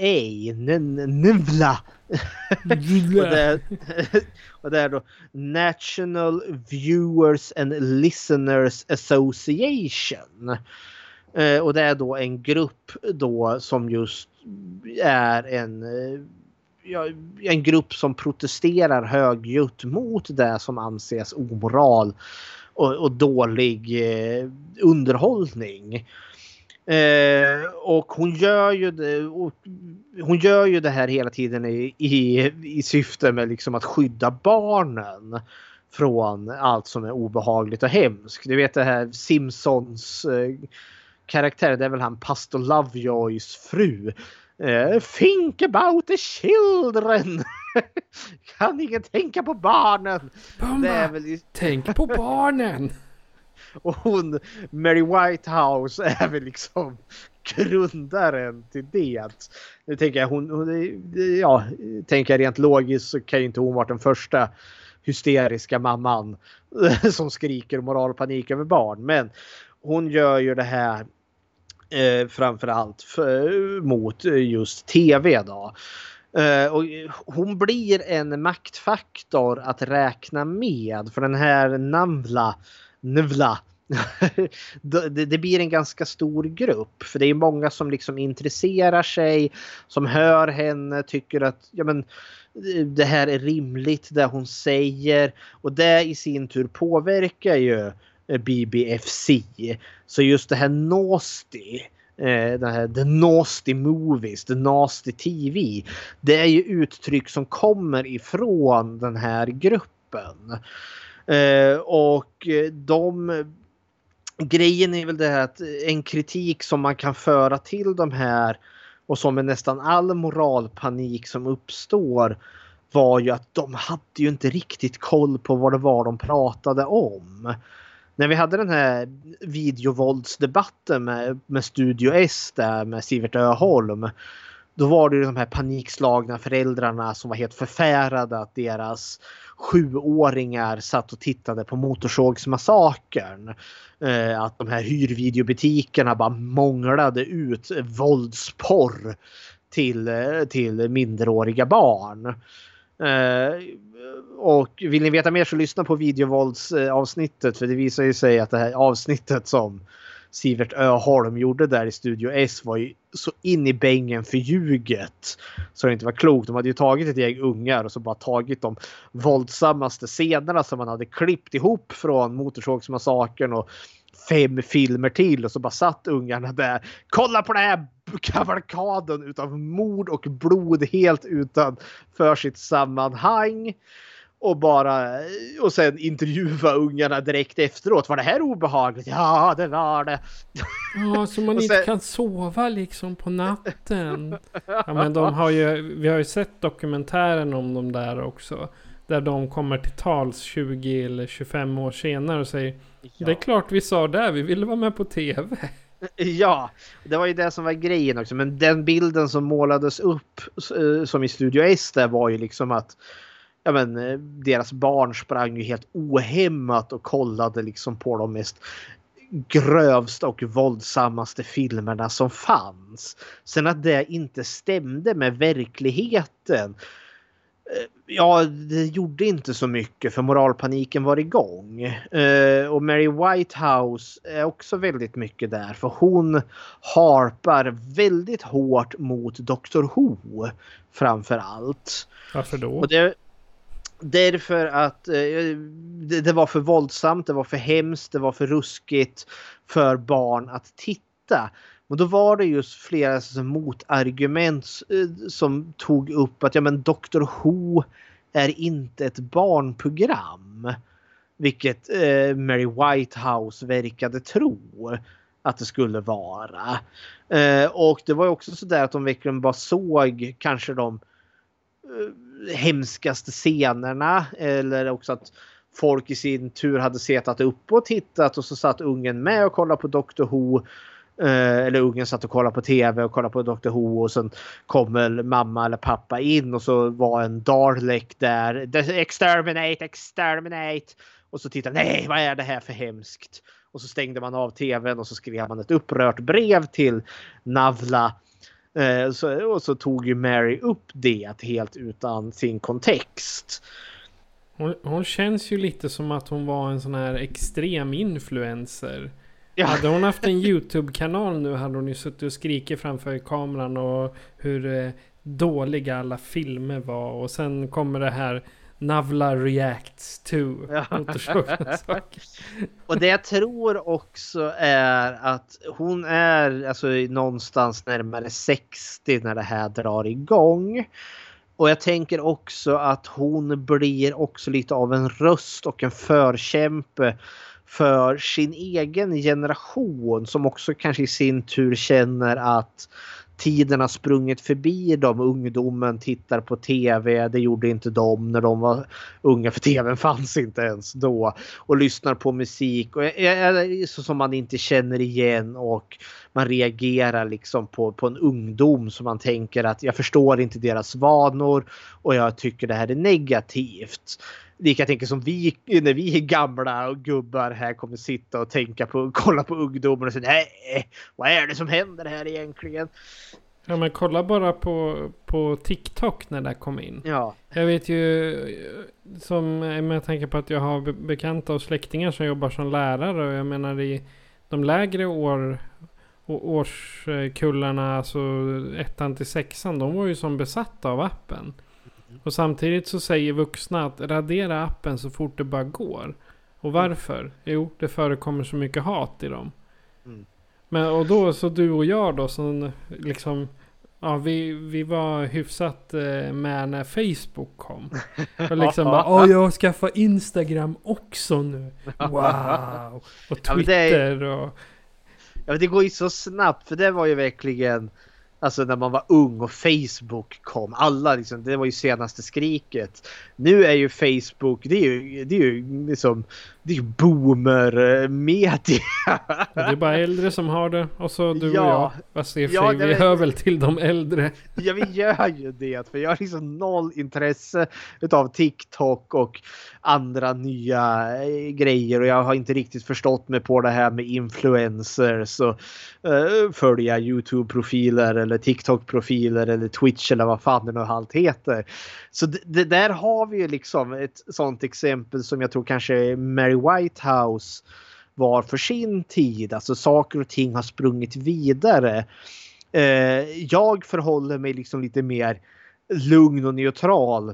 N- NVLA. och, det, och det är då National Viewers and Listeners Association. Eh, och det är då en grupp då som just är en eh, ja, en grupp som protesterar högljutt mot det som anses omoral och, och dålig eh, underhållning. Eh, och hon gör ju det, hon gör ju det här hela tiden i, i, i syfte med liksom att skydda barnen från allt som är obehagligt och hemskt. Du vet det här Simpsons eh, karaktär, det är väl han pastor Lovejoys fru. Eh, think about the children! kan ingen tänka på barnen? Är väl Tänk på barnen! och hon, Mary Whitehouse, är väl liksom grundaren till det. Nu tänker jag, hon, hon ja, tänker jag rent logiskt så kan ju inte hon vara den första hysteriska mamman som skriker moralpanik över barn. Men hon gör ju det här eh, framförallt för, mot just tv då. Eh, och hon blir en maktfaktor att räkna med för den här Namla Nvla det, det blir en ganska stor grupp för det är många som liksom intresserar sig, som hör henne, tycker att ja, men, det här är rimligt det hon säger och det i sin tur påverkar ju eh, BBFC. Så just det här Nasty, eh, det här The Nasty Movies, The Nasty TV. Det är ju uttryck som kommer ifrån den här gruppen. Eh, och eh, de grejen är väl det här att en kritik som man kan föra till de här och som är nästan all moralpanik som uppstår var ju att de hade ju inte riktigt koll på vad det var de pratade om. När vi hade den här videovåldsdebatten med, med Studio S där med Sivert Öholm. Då var det ju de här panikslagna föräldrarna som var helt förfärade att deras sjuåringar satt och tittade på Motorsågsmassakern. Eh, att de här hyrvideobutikerna bara månglade ut våldsporr till, eh, till minderåriga barn. Eh, och vill ni veta mer så lyssna på videovåldsavsnittet eh, för det visar ju sig att det här avsnittet som Sivert Öholm gjorde där i Studio S var ju så in i bängen för ljuget. Så det inte var klokt. De hade ju tagit ett gäng ungar och så bara tagit de våldsammaste scenerna som man hade klippt ihop från Motorsågsmassakern och fem filmer till och så bara satt ungarna där. Kolla på den här kavalkaden utav mord och blod helt utanför sitt sammanhang. Och bara och sen intervjua ungarna direkt efteråt. Var det här obehagligt? Ja, det var det. Ja, så man Och inte sen- kan sova liksom på natten. Ja, men de har ju, vi har ju sett dokumentären om dem där också. Där de kommer till tals 20 eller 25 år senare och säger Det är klart vi sa det, vi ville vara med på TV. Ja, det var ju det som var grejen också. Men den bilden som målades upp eh, som i Studio S där var ju liksom att ja, men, eh, deras barn sprang ju helt ohämmat och kollade liksom på de mest grövsta och våldsammaste filmerna som fanns. Sen att det inte stämde med verkligheten. eh, Ja, det gjorde inte så mycket för moralpaniken var igång. Eh, och Mary Whitehouse är också väldigt mycket där för hon harpar väldigt hårt mot Dr Who framför allt. Varför då? Och det, därför att eh, det, det var för våldsamt, det var för hemskt, det var för ruskigt för barn att titta. Men då var det just flera alltså, motargument eh, som tog upp att ja men Dr Who är inte ett barnprogram. Vilket eh, Mary Whitehouse verkade tro att det skulle vara. Eh, och det var också sådär att de verkligen bara såg kanske de eh, hemskaste scenerna eller också att folk i sin tur hade setat upp och tittat och så satt ungen med och kollade på Dr Who. Eh, eller ungen satt och kollade på TV och kollade på Dr Who och sen kommer mamma eller pappa in och så var en Darlek där. Exterminate, exterminate! Och så tittade nej vad är det här för hemskt? Och så stängde man av tvn och så skrev man ett upprört brev till Navla. Eh, så, och så tog ju Mary upp det helt utan sin kontext. Hon, hon, känns ju lite som att hon var en sån här extrem influencer. Ja. Hade hon haft en YouTube-kanal nu hade hon ju suttit och skrikit framför kameran och hur eh, dåliga alla filmer var. Och sen kommer det här Navla reacts to. Ja. och det jag tror också är att hon är alltså någonstans närmare 60 när det här drar igång. Och jag tänker också att hon blir också lite av en röst och en förkämpe för sin egen generation som också kanske i sin tur känner att tiden har sprungit förbi dem. Ungdomen tittar på tv. Det gjorde inte de när de var unga för tvn fanns inte ens då. Och lyssnar på musik och, så som man inte känner igen och man reagerar liksom på, på en ungdom som man tänker att jag förstår inte deras vanor och jag tycker det här är negativt lika tänker som vi när vi är gamla och gubbar här kommer sitta och tänka på kolla på ungdomar och säga nej, vad är det som händer här egentligen? Ja men kolla bara på, på TikTok när det kom in. Ja. Jag vet ju som jag tänker på att jag har bekanta och släktingar som jobbar som lärare och jag menar i de lägre år årskullarna, alltså ettan till sexan, de var ju som besatta av appen. Och samtidigt så säger vuxna att radera appen så fort det bara går. Och varför? Jo, det förekommer så mycket hat i dem. Mm. Men och då så du och jag då som liksom Ja vi, vi var hyfsat eh, med när Facebook kom. Och liksom bara Åh jag skaffar Instagram också nu. Wow! Och Twitter och... Ja men det går ju så snabbt för det var ju verkligen Alltså när man var ung och Facebook kom. Alla liksom, det var ju senaste skriket. Nu är ju Facebook, det är ju, det är ju liksom, det är ju boomer-media. Det är bara äldre som har det. Och så du ja, och jag. Fast det ja, vi hör väl till de äldre. Ja vi gör ju det. För jag har liksom noll intresse utav TikTok och andra nya eh, grejer. Och jag har inte riktigt förstått mig på det här med influencers och uh, följa YouTube-profiler eller TikTok-profiler eller Twitch eller vad fan det nu allt heter. Så det, det, där har vi ju liksom ett sånt exempel som jag tror kanske Mary Whitehouse var för sin tid. Alltså saker och ting har sprungit vidare. Eh, jag förhåller mig liksom lite mer lugn och neutral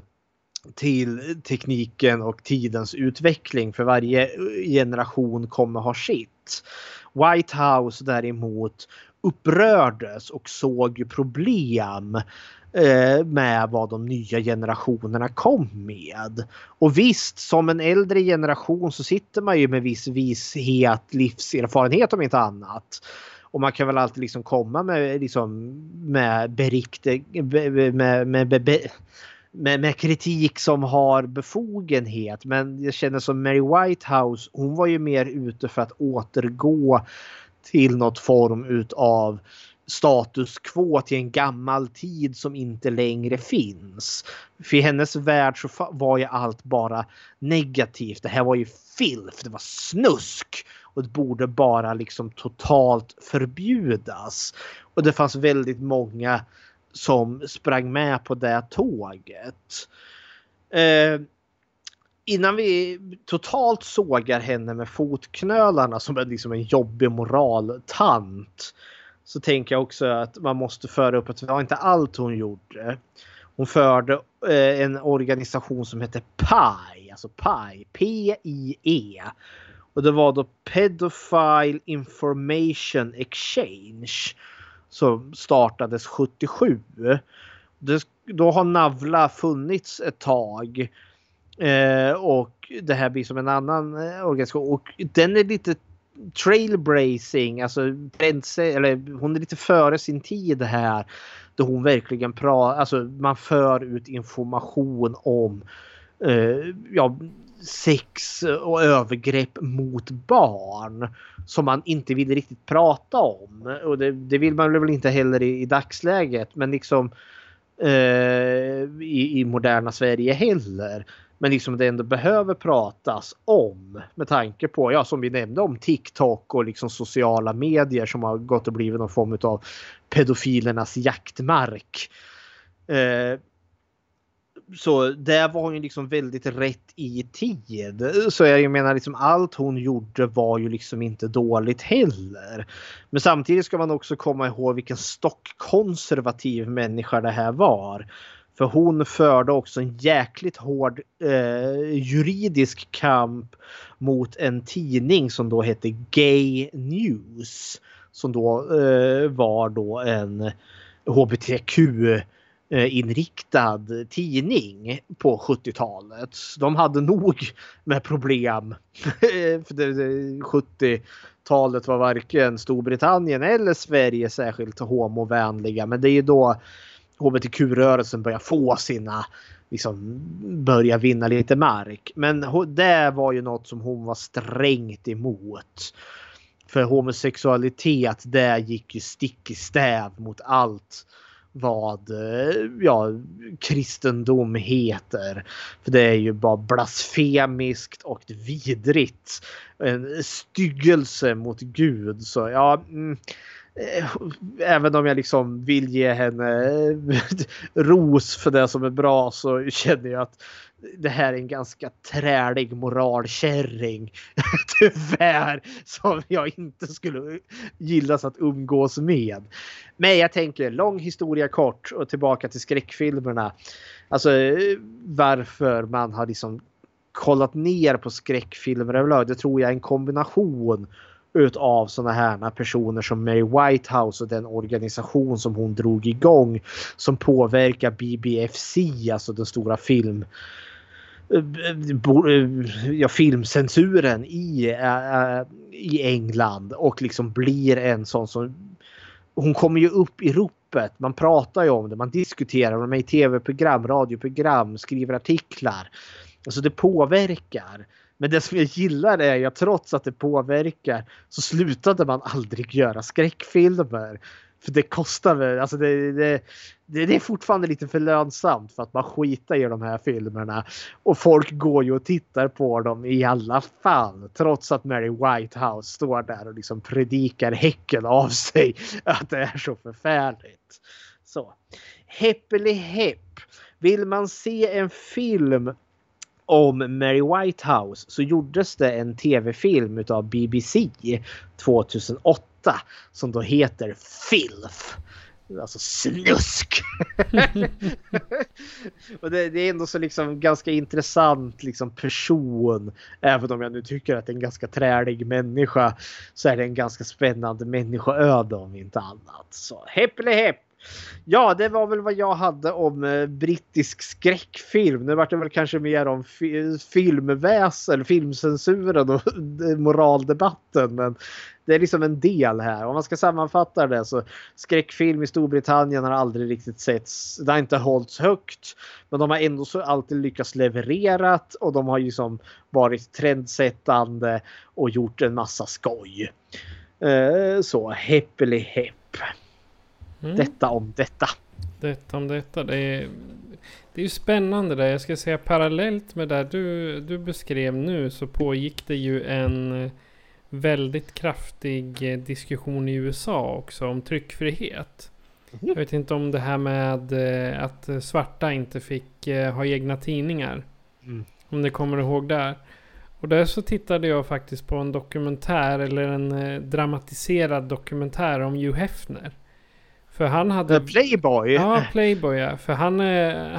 till tekniken och tidens utveckling för varje generation kommer ha sitt. Whitehouse däremot upprördes och såg problem eh, Eh, med vad de nya generationerna kom med. Och visst, som en äldre generation så sitter man ju med viss vishet, livserfarenhet om inte annat. Och man kan väl alltid liksom komma med, liksom, med berikte, med, med, med, med, med, kritik som har befogenhet. Men jag känner som Mary Whitehouse, hon var ju mer ute för att återgå till något form utav status quo till en gammal tid som inte längre finns. För i hennes värld så var ju allt bara negativt. Det här var ju filf, det var snusk och det borde bara liksom totalt förbjudas. Och det fanns väldigt många som sprang med på det tåget. Eh, innan vi totalt sågar henne med fotknölarna som är liksom en jobbig moraltant så tänker jag också att man måste föra upp att det var inte allt hon gjorde. Hon förde eh, en organisation som hette PI, alltså PI, P-I-E. Och det var då Pedophile Information Exchange som startades 77. Det, då har Navla funnits ett tag. Eh, och det här blir som en annan eh, organisation. Och den är lite trailblazing, alltså eller hon är lite före sin tid här. Då hon verkligen pratar, alltså man för ut information om eh, ja, sex och övergrepp mot barn som man inte vill riktigt prata om. Och det, det vill man väl inte heller i, i dagsläget men liksom eh, i, i moderna Sverige heller. Men liksom det ändå behöver pratas om med tanke på, ja som vi nämnde om TikTok och liksom sociala medier som har gått och blivit någon form av pedofilernas jaktmark. Eh, så där var hon ju liksom väldigt rätt i tid. Så jag menar liksom allt hon gjorde var ju liksom inte dåligt heller. Men samtidigt ska man också komma ihåg vilken stockkonservativ människa det här var. För hon förde också en jäkligt hård eh, juridisk kamp mot en tidning som då hette Gay News. Som då eh, var då en hbtq inriktad tidning på 70-talet. De hade nog med problem. För 70-talet var varken Storbritannien eller Sverige särskilt homovänliga. Men det är ju då hbtq-rörelsen börjar få sina liksom börja vinna lite mark. Men det var ju något som hon var strängt emot. För homosexualitet det gick ju stick i stäv mot allt vad eh, ja, kristendom heter. För det är ju bara blasfemiskt och vidrigt. En styggelse mot Gud. Så ja, mm. Eh, även om jag liksom vill ge henne eh, ros för det som är bra så känner jag att det här är en ganska trälig moralkärring. Tyvärr. Som jag inte skulle gillas att umgås med. Men jag tänker lång historia kort och tillbaka till skräckfilmerna. Alltså eh, varför man har liksom kollat ner på skräckfilmer överlag. Det tror jag är en kombination utav sådana här personer som Mary Whitehouse och den organisation som hon drog igång som påverkar BBFC, alltså den stora film eh, eh, eh, ja, filmcensuren i, äh, i England och liksom blir en sån som hon kommer ju upp i ropet. Man pratar ju om det, man diskuterar, de är i tv-program, radioprogram, skriver artiklar. Alltså det påverkar. Men det som jag gillar är att trots att det påverkar så slutade man aldrig göra skräckfilmer. För det kostar väl, alltså det, det, det, är fortfarande lite för lönsamt för att man skitar i de här filmerna. Och folk går ju och tittar på dem i alla fall. Trots att Mary Whitehouse står där och liksom predikar häcken av sig. Att det är så förfärligt. Så. Heppeli hepp. Vill man se en film om Mary Whitehouse så gjordes det en tv-film utav BBC 2008 som då heter Filth. Alltså snusk! och det, det, är ändå så liksom ganska intressant liksom person. Även om jag nu tycker att det är en ganska trälig människa så är det en ganska spännande människoöde om inte annat. Så hepp hepp! Ja, det var väl vad jag hade om eh, brittisk skräckfilm. Nu vart det väl kanske mer om fi filmväsen, filmcensuren och moraldebatten. Men det är liksom en del här. Om man ska sammanfatta det så skräckfilm i Storbritannien har aldrig riktigt setts. Det har inte hållits högt. Men de har ändå så alltid lyckats levererat och de har ju som varit trendsättande och gjort en massa skoj. Eh, så heppeli hepp. Mm. Detta om detta. Detta om detta. Det är, det är ju spännande där. Jag ska säga parallellt med det du, du beskrev nu så pågick det ju en väldigt kraftig eh, diskussion i USA också om tryckfrihet. Mm. Jag vet inte om det här med eh, att svarta inte fick eh, ha egna tidningar. Mm. Om ni kommer ihåg där. Och där så tittade jag faktiskt på en dokumentär eller en dramatiserad dokumentär om Hugh Hefner. För han hade... Playboy? Ja, Playboy ja. För han,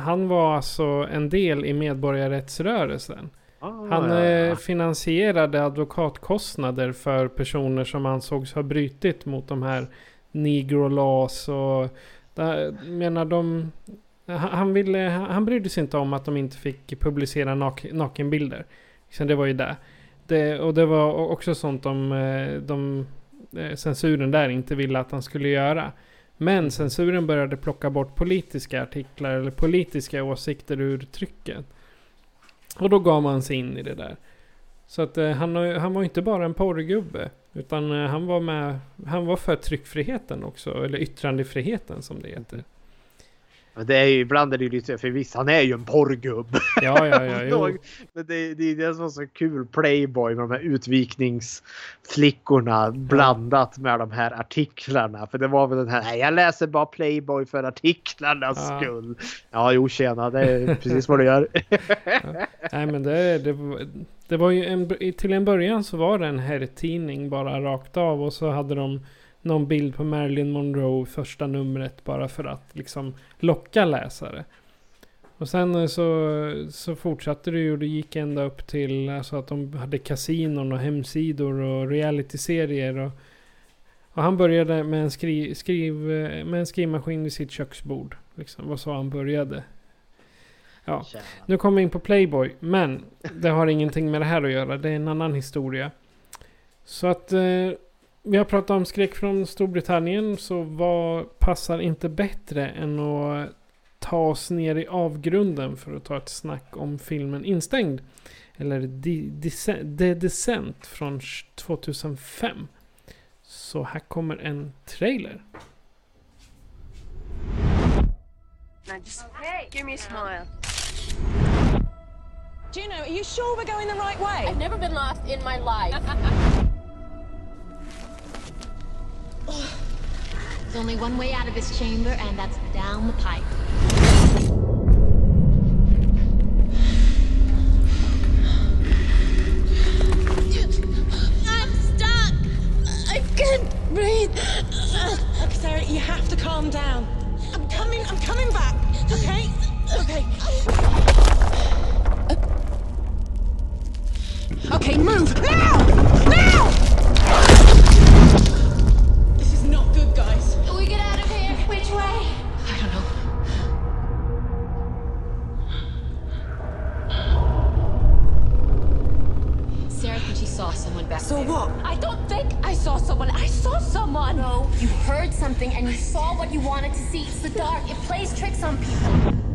han var alltså en del i medborgarrättsrörelsen. Ah, Han ja, eh, finansierade advokatkostnader för personer som ansågs ha brutit mot de här negro laws och där, menar de han, ville, han brydde sig inte om att de inte fick publicera nak, nakenbilder. Så det var ju det. det. Och det var också sånt de, eh, de eh, censuren där inte ville att han skulle göra. Men censuren började plocka bort politiska artiklar eller politiska åsikter ur trycket. Och då gav man sig in i det där. Så att eh, han, han var inte bara en porrgubbe. Utan eh, han var med, han var för tryckfriheten också. Eller yttrandefriheten som det heter. Men det är ju, ibland är det ju lite, för visst han är ju en porrgubb. Ja, ja, ja. Jo. Men det, det är det som var så kul Playboy med de här utvikningsflickorna blandat med de här artiklarna. För det var väl den här, nej jag läser bara Playboy för artiklarnas Ja. skull. Ja, jo tjena, det är precis vad du gör. Nej men det, det, var- det var ju en, till en början så var det en herrtidning bara rakt av. Och så hade de någon bild på Marilyn Monroe första numret bara för att liksom locka läsare. Och sen eh, så, så fortsatte det ju och det gick ända upp till alltså att de hade kasinon och hemsidor och realityserier. Och, och han började med en, skri, skriv, eh, med en skrivmaskin vid sitt köksbord. Liksom, var så han började. Ja. Nu kommer vi in på Playboy, men det har ingenting med det här att göra. Det är en annan historia. Så att eh, vi har pratat om skräck från Storbritannien, så vad passar inte bättre än att ta oss ner i avgrunden för att ta ett snack om filmen Instängd. Eller The Descent, från 2005. Så här kommer en trailer. Now just give me a smile. Juno, are you sure we're going the right way? I've never been lost in my life. There's only one way out of this chamber, and that's down the pipe. I'm stuck. I can't breathe. Okay, Sarah, you have to calm down. I'm coming, I'm coming back. Okay? Okay. Okay, move! Now! Now! Saw So what? I don't think I saw someone. I saw someone. No, you heard something and you saw what you wanted to see. It's the dark. It plays tricks on people.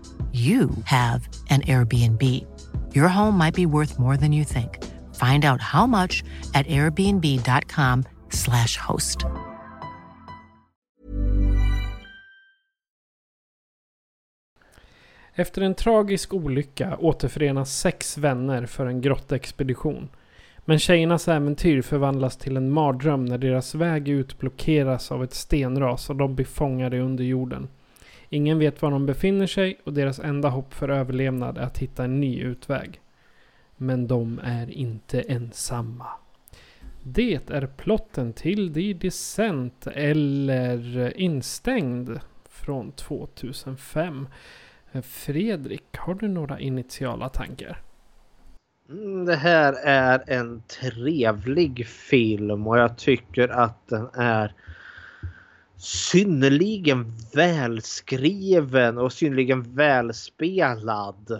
you have an Airbnb. Your home might be worth more than you think. Find out how much at airbnb.com/slash host. Efter en tragisk olycka återförenas sex vänner för en grottexpedition. Men tjejernas äventyr förvandlas till en mardröm när deras väg ut blockeras av ett stenras och de blir fångade under jorden. Ingen vet var de befinner sig och deras enda hopp för överlevnad är att hitta en ny utväg. Men de är inte ensamma. Det är plotten till The Descent eller Instängd från 2005. Fredrik, har du några initiala tankar? Mm, det här är en trevlig film och jag tycker att den är synnerligen välskriven och synnerligen välspelad.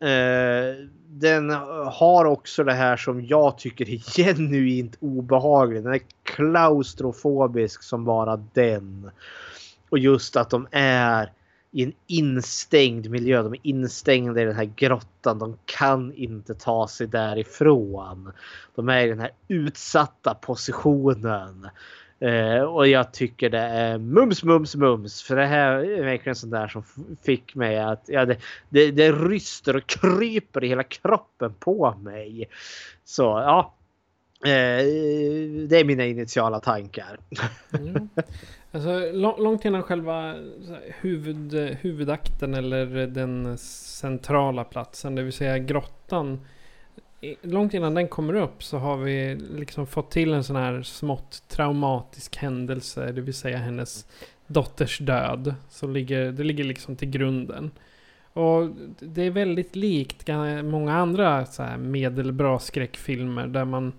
Eh, den har också det här som jag tycker är genuint obehagligt. Den är klaustrofobisk som bara den. Och just att de är i en instängd miljö. De är instängda i den här grottan. De kan inte ta sig därifrån. De är i den här utsatta positionen. Eh, och jag tycker det är mums, mums, mums. För det här är verkligen sånt där som fick mig att ja, det, det, det ryster och kryper i hela kroppen på mig. Så ja, eh, det är mina initiala tankar. Mm. Alltså, långt innan själva huvud, huvudakten eller den centrala platsen, det vill säga grottan. Långt innan den kommer upp så har vi liksom fått till en sån här smått traumatisk händelse. Det vill säga hennes dotters död. Så ligger, det ligger liksom till grunden. Och det är väldigt likt många andra så här medelbra skräckfilmer där man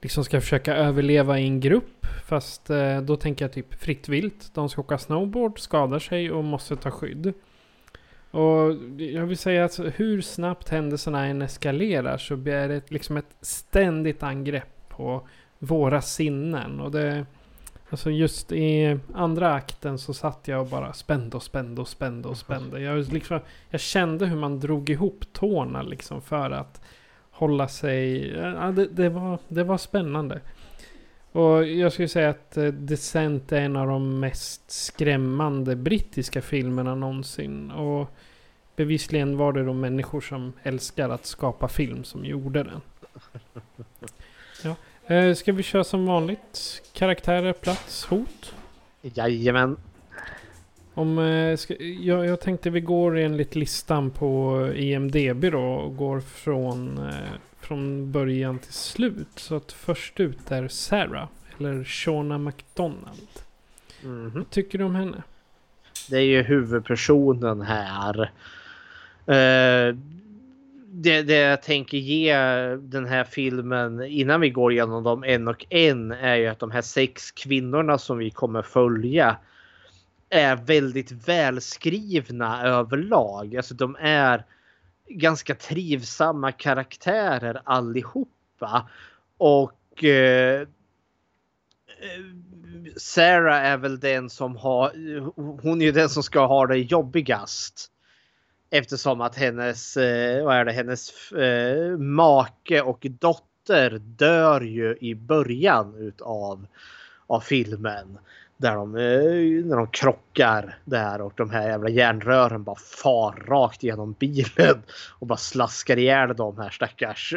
liksom ska försöka överleva i en grupp. Fast eh, då tänker jag typ fritt vilt. De ska åka snowboard, skadar sig och måste ta skydd. Och jag vill säga att hur snabbt händelserna än eskalerar så blir det liksom ett ständigt angrepp på våra sinnen. Och det... Alltså just i andra akten så satt jag och bara spände och spände och spände och spände. Jag, liksom, jag kände hur man drog ihop tårna liksom för att hålla sig... Ja, det, det, var, det var spännande. Och jag skulle säga att eh, Descent är en av de mest skrämmande brittiska filmerna någonsin. Och bevisligen var det de människor som älskar att skapa film som gjorde den. Ja. Eh, ska vi köra som vanligt? Karaktärer, plats, hot? Jajamän. Om, eh, ska, jag, jag tänkte vi går enligt listan på IMDB då och går från, från början till slut. Så att först ut är Sarah, eller Shona McDonald. Mm. Vad tycker du om henne? Det är ju huvudpersonen här. Uh, det, det jag tänker ge den här filmen innan vi går igenom dem en och en är ju att de här sex kvinnorna som vi kommer följa är väldigt välskrivna överlag. Alltså de är ganska trivsamma karaktärer allihopa. Och eh, Sarah är väl den som har, hon är ju den som ska ha det jobbigast. Eftersom att hennes, eh, vad är det, hennes eh, make och dotter dör ju i början utav av filmen. Där de, eh, när de krockar där och de här jävla järnrören bara far rakt genom bilen och bara slaskar ihjäl de här stackars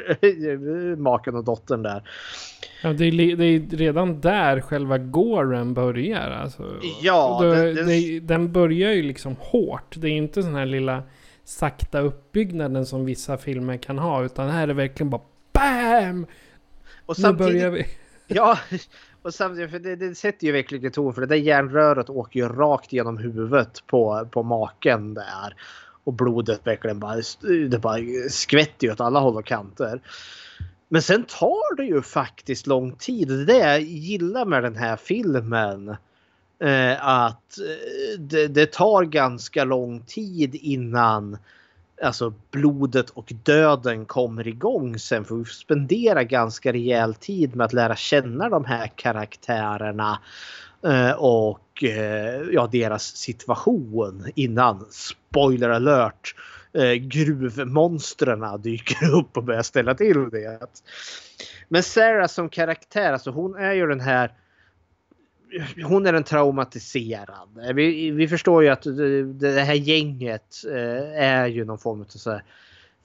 maken och dottern där. Ja, det, är, det är redan där själva gåren börjar. Alltså. Ja, det, den, det, den börjar ju liksom hårt. Det är inte sån här lilla sakta uppbyggnaden som vissa filmer kan ha. Utan här är det verkligen bara BAM! Och nu börjar vi. Ja, och samtidigt, för det, det sätter ju verkligen ton för det där järnröret åker ju rakt genom huvudet på, på maken där. Och blodet verkligen bara, det bara skvätter ju åt alla håll och kanter. Men sen tar det ju faktiskt lång tid. Det är det jag gillar med den här filmen. Eh, att eh, det, det, tar ganska lång tid innan alltså blodet och döden kommer igång sen får vi spendera ganska rejäl tid med att lära känna de här karaktärerna eh, och eh, ja, deras situation innan, spoiler alert, eh, gruvmonstren dyker upp och börjar ställa till det. Men Sarah som karaktär, alltså hon är ju den här hon är en traumatiserad. Vi, vi förstår ju att det, det här gänget eh, är ju någon form av så här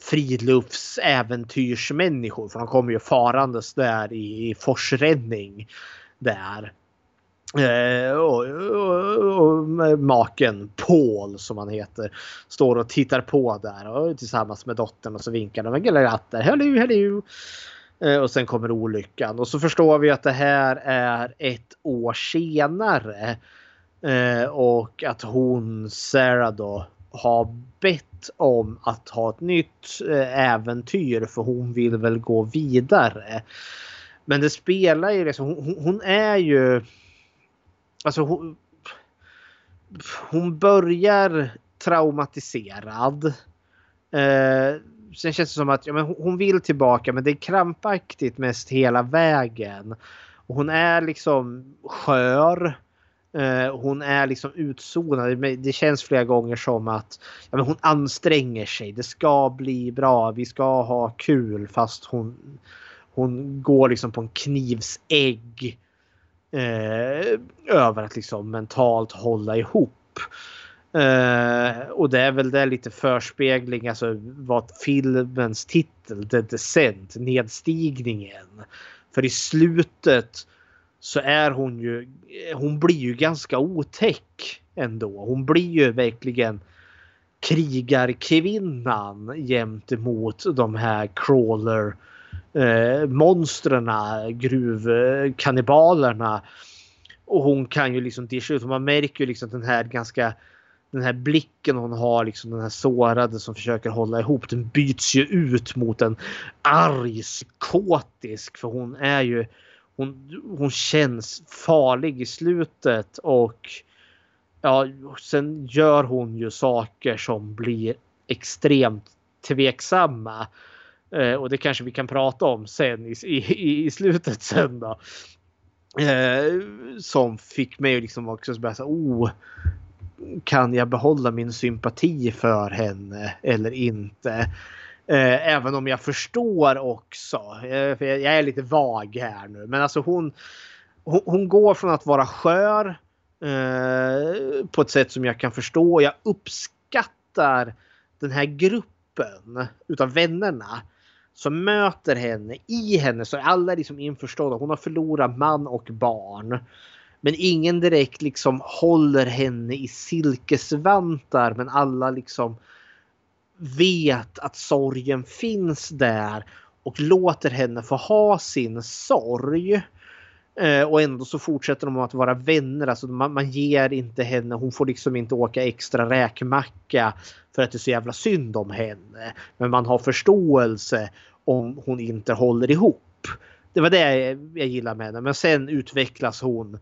friluftsäventyrsmänniskor. För de kommer ju farandes där i, i forsränning. Där. Eh, och, och, och, maken Paul som han heter står och tittar på där och tillsammans med dottern och så vinkar de med gulatter. Hello, hello. Eh, och sen kommer olyckan och så förstår vi att det här är ett år senare. Eh, och att hon, Sarah då, har bett om att ha ett nytt eh, äventyr för hon vill väl gå vidare. Men det spelar ju liksom, hon, hon är ju Alltså hon, hon börjar traumatiserad. Eh, sen känns det som att ja, men hon vill tillbaka men det är krampaktigt mest hela vägen. Och hon är liksom skör. Eh, hon är liksom utzonad. Det känns flera gånger som att ja, men hon anstränger sig. Det ska bli bra. Vi ska ha kul fast hon, hon går liksom på en knivsägg eh, över att liksom mentalt hålla ihop. Uh, och det är väl det lite förspegling, alltså vad filmens titel, The Descent, nedstigningen. För i slutet så är hon ju, hon blir ju ganska otäck ändå. Hon blir ju verkligen krigarkvinnan gentemot de här crawler eh, monstren, gruvkannibalerna. Och hon kan ju liksom discha ut. Man märker ju liksom den här ganska den här blicken hon har, liksom den här sårade som försöker hålla ihop, den byts ju ut mot en arg, psykotisk. För hon är ju, hon, hon känns farlig i slutet och ja, sen gör hon ju saker som blir extremt tveksamma. Eh, och det kanske vi kan prata om sen i, i, i slutet sen då. Eh, som fick mig liksom också att börja säga, oh, kan jag behålla min sympati för henne eller inte? Eh, även om jag förstår också, eh, för jag, jag, är lite vag här nu, men alltså hon, hon, hon går från att vara skör eh, på ett sätt som jag kan förstå. Jag uppskattar den här gruppen utav vännerna som möter henne. I henne så är alla liksom införstådda. Hon har förlorat man och barn. Men ingen direkt liksom håller henne i silkesvantar. Men alla liksom vet att sorgen finns där och låter henne få ha sin sorg. Eh, och ändå så fortsätter de att vara vänner. Alltså man, man, ger inte henne, hon får liksom inte åka extra räkmacka för att det är så jävla synd om henne. Men man har förståelse om hon inte håller ihop. Det var det jag, gillade med henne. Men sen utvecklas hon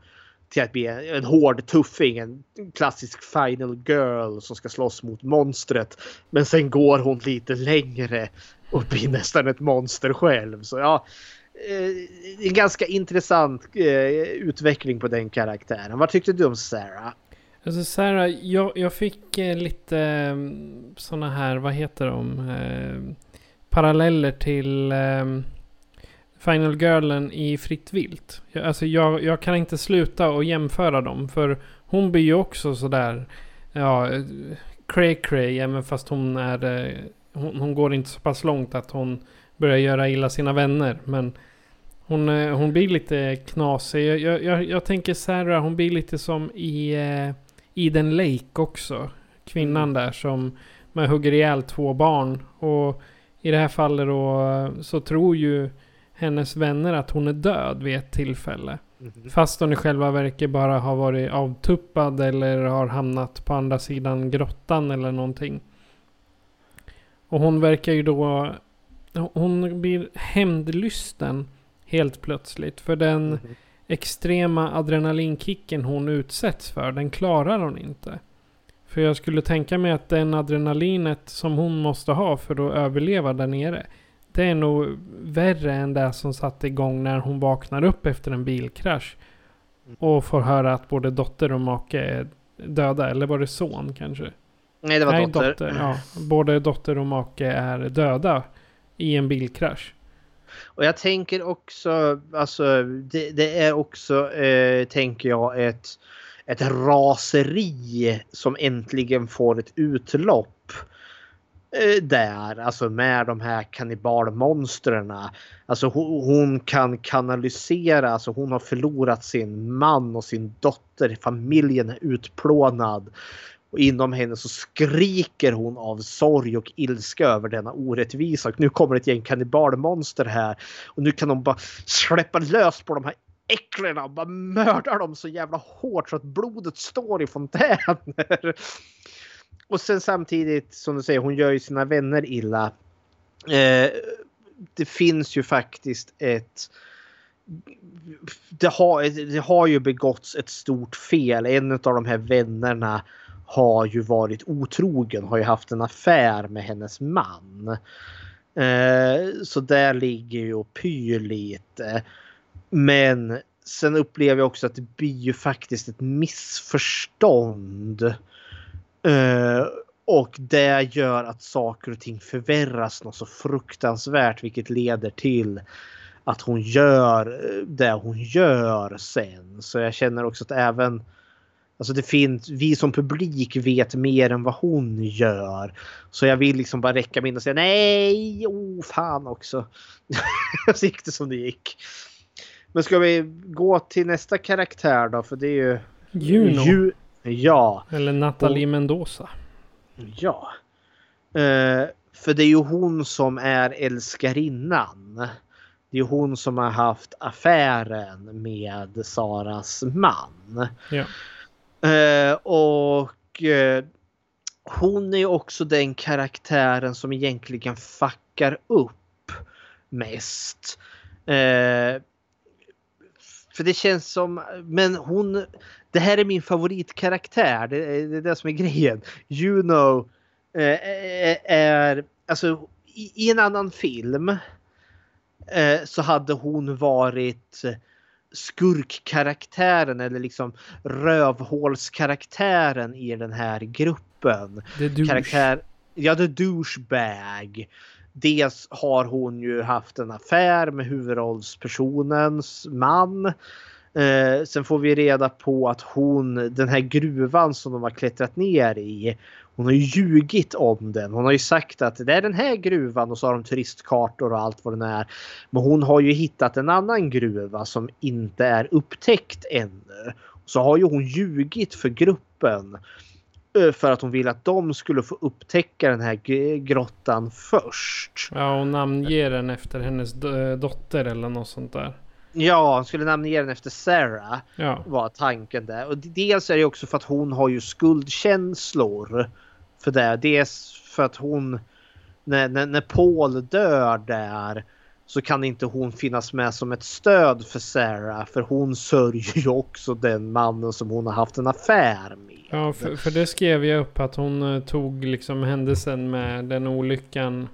till att bli en, hård tuffing. En klassisk final girl som ska slåss mot monstret. Men sen går hon lite längre och blir nästan ett monster själv. Så ja, eh, en ganska intressant eh, utveckling på den karaktären. Vad tyckte du om Sarah? Alltså Sarah, jag, jag fick eh, lite mm, sådana här, vad heter de? Paralleller till um, Final Girlen i Fritt Vilt. Jag, alltså jag, jag kan inte sluta och jämföra dem. För hon blir ju också sådär, ja, cray cray. Även fast hon är, eh, hon, hon, går inte så pass långt att hon börjar göra illa sina vänner. Men hon, eh, hon blir lite knasig. Jag, jag, jag tänker Sarah, hon blir lite som i uh, Eden Lake också. Kvinnan mm. där som man hugger ihjäl två barn. Och i det här fallet då så tror ju hennes vänner att hon är död vid ett tillfälle. Mm. Fast hon i själva verket bara har varit avtuppad eller har hamnat på andra sidan grottan eller någonting. Och hon verkar ju då... Hon blir hämndlysten helt plötsligt. För den mm. extrema adrenalinkicken hon utsätts för, den klarar hon inte. För jag skulle tänka mig att den adrenalinet som hon måste ha för att överleva där nere. Det är nog värre än det som satte igång när hon vaknar upp efter en bilkrasch. Och får höra att både dotter och make är döda. Eller var det son kanske? Nej, det var Nej, dotter. dotter. Ja, både dotter och make är döda i en bilkrasch. Och jag tänker också, alltså det, det är också, eh, tänker jag, ett, ett raseri som äntligen får ett utlopp Eh, där, alltså med de här kannibalmonstren. Alltså hon, hon, kan kanalisera, alltså hon har förlorat sin man och sin dotter, familjen är utplånad. Och inom henne så skriker hon av sorg och ilska över denna orättvisa. Och nu kommer ett gäng kannibalmonster här. Och nu kan de bara släppa lös på de här äcklena och bara mörda dem så jävla hårt så att blodet står i fontäner. Och sen samtidigt som du säger, hon gör ju sina vänner illa. Eh, det finns ju faktiskt ett det har, det har ju begåtts ett stort fel. En av de här vännerna har ju varit otrogen, har ju haft en affär med hennes man. Eh, så där ligger ju och pyr lite. Men sen upplever jag också att det blir ju faktiskt ett missförstånd. Eh, och det gör att saker och ting förvärras något så fruktansvärt vilket leder till att hon gör det hon gör sen. Så jag känner också att även Alltså det finns, vi som publik vet mer än vad hon gör. Så jag vill liksom bara räcka min och säga nej, oh fan också. så gick det som det gick. Men ska vi gå till nästa karaktär då? För det är ju... Juno. Ju, ja. Eller Nathalie och, Mendoza. Ja. Uh, för det är ju hon som är älskarinnan. Det är hon som har haft affären med Saras man. Ja. Uh, och uh, hon är också den karaktären som egentligen fuckar upp mest. Uh, för det känns som, men hon, det här är min favoritkaraktär. Det är det, är det som är grejen. Juno är, alltså i, i, en annan film så hade hon varit skurkkaraktären eller liksom rövhålskaraktären i den här gruppen. The Karaktär, ja, the douchebag. Dels har hon ju haft en affär med huvudrollspersonens man. Eh, sen får vi reda på att hon, den här gruvan som de har klättrat ner i, hon har ju ljugit om den. Hon har ju sagt att det är den här gruvan och så har de turistkartor och allt vad den är. Men hon har ju hittat en annan gruva som inte är upptäckt ännu. Så har ju hon ljugit för gruppen eh, för att hon vill att de skulle få upptäcka den här grottan först. Ja, och namnger den efter hennes dotter eller något sånt där. Ja, han skulle namnge den efter Sarah. Ja. Var tanken där. Och dels är det också för att hon har ju skuldkänslor. För det. Dels för att hon... När, när, när Paul dör där så kan inte hon finnas med som ett stöd för Sarah. För hon sörjer ju också den mannen som hon har haft en affär med. Ja, för, för det skrev jag upp att hon eh, tog liksom händelsen med den olyckan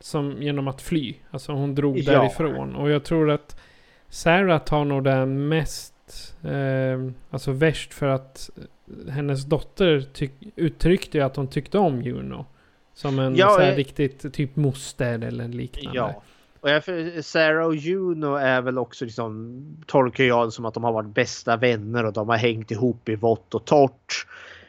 som genom att fly. Alltså hon drog ja. därifrån. Och jag tror att Sarah tar nog det mest, eh, alltså värst för att hennes dotter uttryckte att hon tyckte om Juno. Som en ja, så här, jag... riktigt typ moster eller liknande. Ja. Och jag, Sarah och Juno är väl också liksom, tolkar jag som att de har varit bästa vänner och de har hängt ihop i vått och torrt.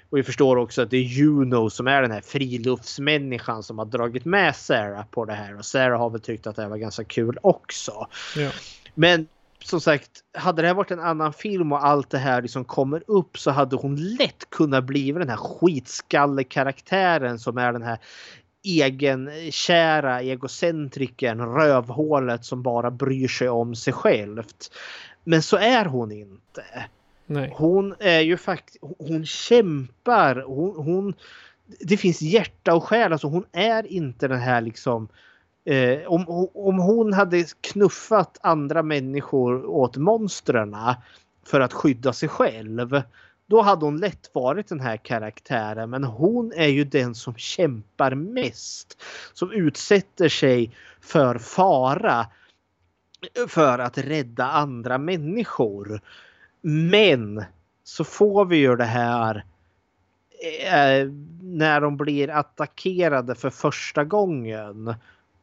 Och vi förstår också att det är Juno som är den här friluftsmänniskan som har dragit med Sarah på det här. Och Sarah har väl tyckt att det var ganska kul också. Ja. Men som sagt, hade det här varit en annan film och allt det här liksom kommer upp så hade hon lätt kunnat bli den här skitskalle-karaktären som är den här egenkära egocentrikern, rövhålet som bara bryr sig om sig självt. Men så är hon inte. Nej. Hon är ju faktiskt, hon kämpar, hon, hon, det finns hjärta och själ, alltså hon är inte den här liksom Eh, om, om hon hade knuffat andra människor åt monstren för att skydda sig själv. Då hade hon lätt varit den här karaktären. Men hon är ju den som kämpar mest. Som utsätter sig för fara. För att rädda andra människor. Men så får vi ju det här eh, när de blir attackerade för första gången.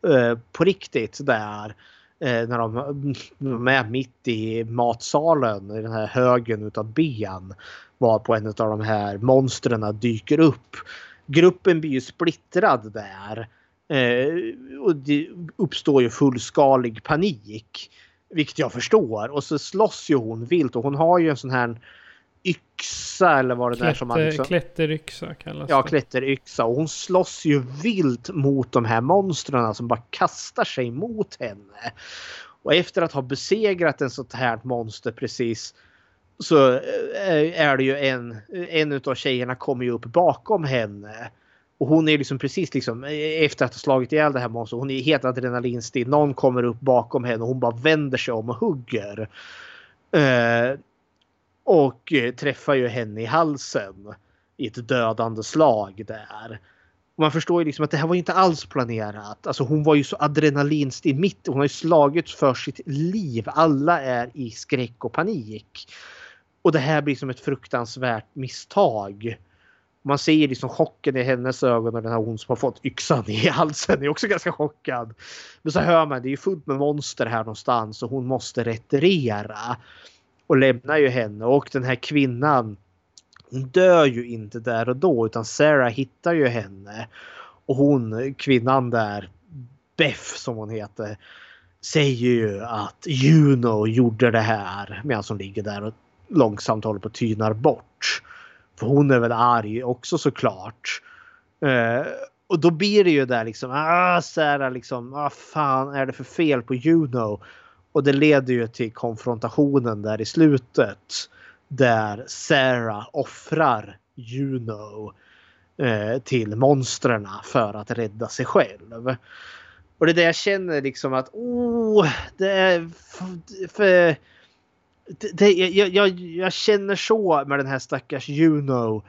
Eh, på riktigt där. Eh, när de, de är mitt i matsalen i den här högen utav ben. Var på en av de här monstren dyker upp. Gruppen blir ju splittrad där. Eh, och det uppstår ju fullskalig panik. Vilket jag förstår. Och så slåss ju hon vilt och hon har ju en sån här yxa eller vad det Klätter, är som man liksom... Klätteryxa kallas Ja, det. klätteryxa. Och hon slåss ju vilt mot de här monstren som bara kastar sig mot henne. Och efter att ha besegrat en sånt här monster precis så eh, är det ju en, en utav tjejerna kommer ju upp bakom henne. Och hon är liksom precis liksom efter att ha slagit ihjäl det här monstret. Hon är helt adrenalinstill. Någon kommer upp bakom henne och hon bara vänder sig om och hugger. Eh, och eh, träffar ju henne i halsen i ett dödande slag där. Man förstår ju liksom att det här var inte alls planerat. Alltså hon var ju så adrenalinstinn mitt. Hon har ju slagits för sitt liv. Alla är i skräck och panik. Och det här blir som ett fruktansvärt misstag. Man ser liksom chocken i hennes ögon och den här hon som har fått yxan i halsen är också ganska chockad. Men så hör man det är ju fullt med monster här någonstans och hon måste retirera. Och lämnar ju henne och den här kvinnan hon dör ju inte där och då utan Sarah hittar ju henne. Och hon, kvinnan där, Beth som hon heter, säger ju att Juno gjorde det här medan hon ligger där och långsamt håller på att tynar bort. För hon är väl arg också såklart. Eh, och då blir det ju där liksom, ah Sarah liksom, vad ah, fan är det för fel på Juno? Och det leder ju till konfrontationen där i slutet. Där Sarah offrar Juno eh, till monstren för att rädda sig själv. Och det är det jag känner liksom att oh, det är för, det, det, jag, jag, jag, känner så med den här stackars Juno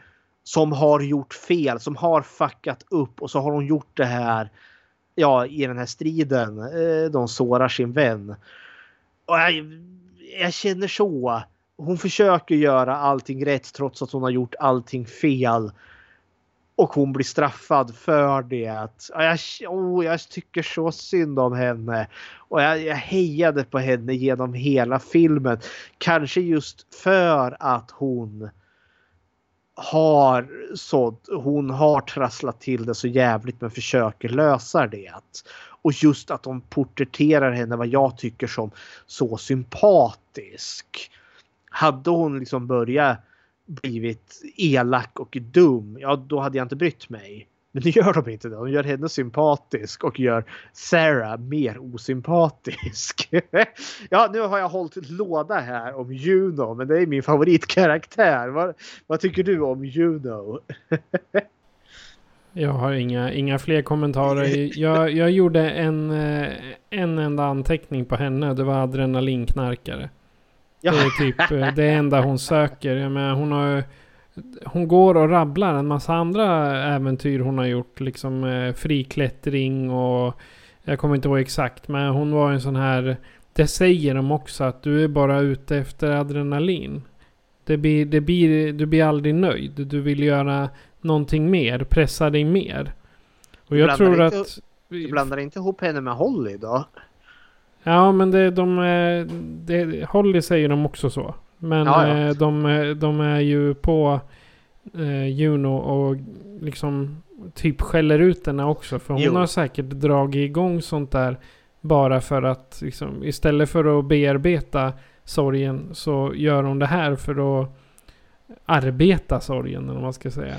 som har gjort fel, som har fuckat upp och så har hon gjort det här ja, i den här striden. Eh, de sårar sin vän. Och jag, jag känner så. Hon försöker göra allting rätt trots att hon har gjort allting fel. Och hon blir straffad för det. Jag, oh, jag tycker så synd om henne. Och jag, jag hejade på henne genom hela filmen. Kanske just för att hon har så hon har trasslat till det så jävligt men försöker lösa det. Och just att de porträtterar henne vad jag tycker som så sympatisk. Hade hon liksom börjat blivit elak och dum, ja då hade jag inte brytt mig. Men nu gör de inte det. De gör henne sympatisk och gör Sarah mer osympatisk. ja, nu har jag hållit låda här om Juno, men det är min favoritkaraktär. Vad, vad tycker du om Juno? jag har inga, inga fler kommentarer. Jag, jag gjorde en, eh, en enda anteckning på henne. Det var adrenalinknarkare. Ja. Det är typ eh, det enda hon söker. Jag menar, hon har hon går och rabblar en massa andra äventyr hon har gjort. Liksom eh, friklättring och jag kommer inte ihåg exakt. Men hon var en sån här. Det säger de också att du är bara ute efter adrenalin. Det blir, det blir, du blir aldrig nöjd. Du vill göra någonting mer. Pressa dig mer. Och jag tror inte, att... Du blandar inte ihop henne med Holly då? Ja men det, de, det, Holly säger de också så. Men Ja, ja. eh, De, de är ju på eh, Juno och liksom typ skäller ut henne också. För hon Jo. har säkert dragit igång sånt där bara för att liksom, istället för att bearbeta sorgen så gör hon det här för att arbeta sorgen eller vad man ska säga.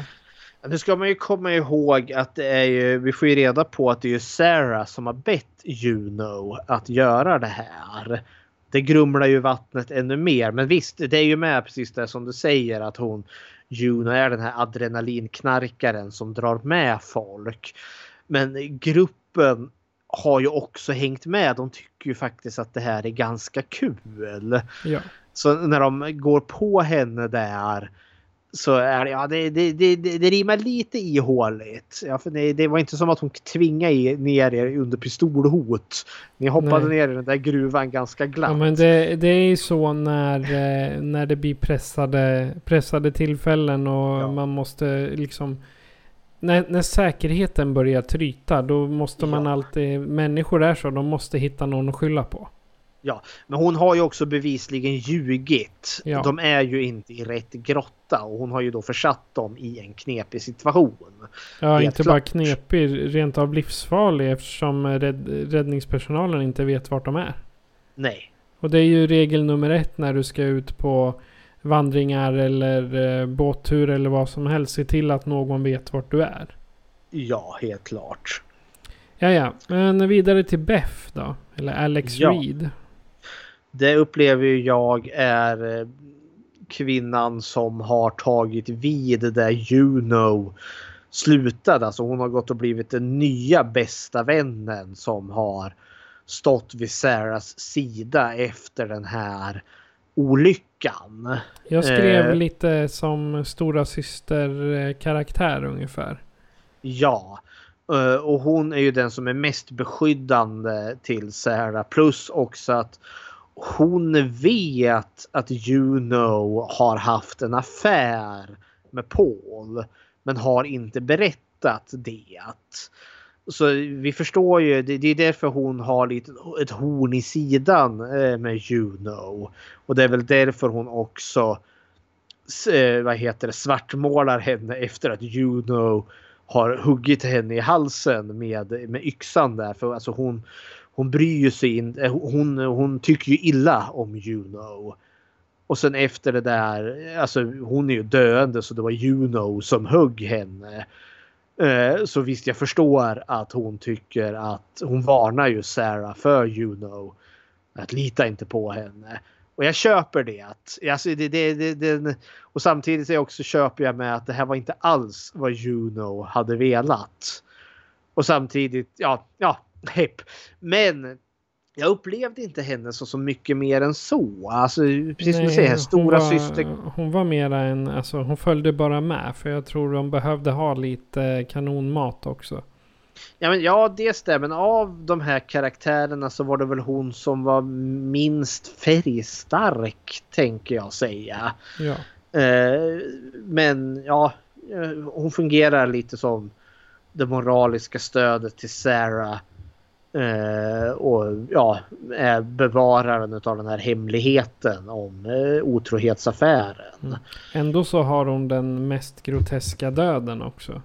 Nu ska man ju komma ihåg att det är ju, vi får ju reda på att det är Sarah som har bett Juno att göra det här. Det grumlar ju vattnet ännu mer. Men visst, det är ju med precis det som du säger att hon Juno är den här adrenalinknarkaren som drar med folk. Men gruppen har ju också hängt med. De tycker ju faktiskt att det här är ganska kul. Ja. Så när de går på henne där så är det, ja, det, det, det, det, rimmar lite ihåligt. Ja, för det, det var inte som att hon tvingade i- ner er under pistolhot. Ni hoppade Nej. ner i den där gruvan ganska glatt. Ja men det, det är ju så när, eh, när det blir pressade, pressade tillfällen och Ja. man måste liksom när, när säkerheten börjar tryta då måste man Ja. alltid... Människor är så, de måste hitta någon att skylla på. Ja, men hon har ju också bevisligen ljugit. Ja. De är ju inte i rätt grotta och hon har ju då försatt dem i en knepig situation. Ja, Helt inte bara klart. knepig, rent av livsfarlig eftersom rädd, räddningspersonalen inte vet vart de är. Nej, Och det är ju regel nummer ett när du ska ut på vandringar eller eh, båttur eller vad som helst. Se till att någon vet vart du är. ja, helt klart. Ja, ja. Men vidare till Beth då. Eller Alex Ja. Reed. Det upplever ju jag är eh, kvinnan som har tagit vid där Juno slutade. Alltså hon har gått och blivit den nya bästa vännen som har stått vid Sarahs sida efter den här olyckan. Jag skrev Eh. lite som stora syster eh, karaktär ungefär. Ja, eh, och hon är ju den som är mest beskyddande till Sarah. Plus också att hon vet att Juno har haft en affär med Paul. Men har inte berättat det. Så vi förstår ju, det, är därför hon har lite ett horn i sidan eh, med Juno. Och det är väl därför hon också eh, vad heter det, svartmålar henne efter att Juno har huggit henne i halsen med, med yxan där. För alltså hon, hon bryr ju sig inte. Eh, hon, hon tycker ju illa om Juno. Och sen efter det där, alltså hon är ju döende så det var Juno som högg henne. Eh, så visst jag förstår att hon tycker att hon varnar ju Sarah för Juno. Att lita inte på henne. Och jag köper det. Alltså det, det, det, det och samtidigt så också köper jag med att det här var inte alls vad Juno hade velat. Och samtidigt, ja, ja, hepp. Men jag upplevde inte henne så, så mycket mer än så. Alltså precis som du säger, stora var, syster. Hon var mera en, alltså hon följde bara med. För jag tror de behövde ha lite kanonmat också. Ja, men, ja, det stämmer. Men av de här karaktärerna så var det väl hon som var minst färgstark, tänker jag säga. Ja. Eh, men ja, eh, hon fungerar lite som det moraliska stödet till Sarah. Eh, och ja, är bevararen av den här hemligheten om eh, otrohetsaffären. Ändå så har hon den mest groteska döden också.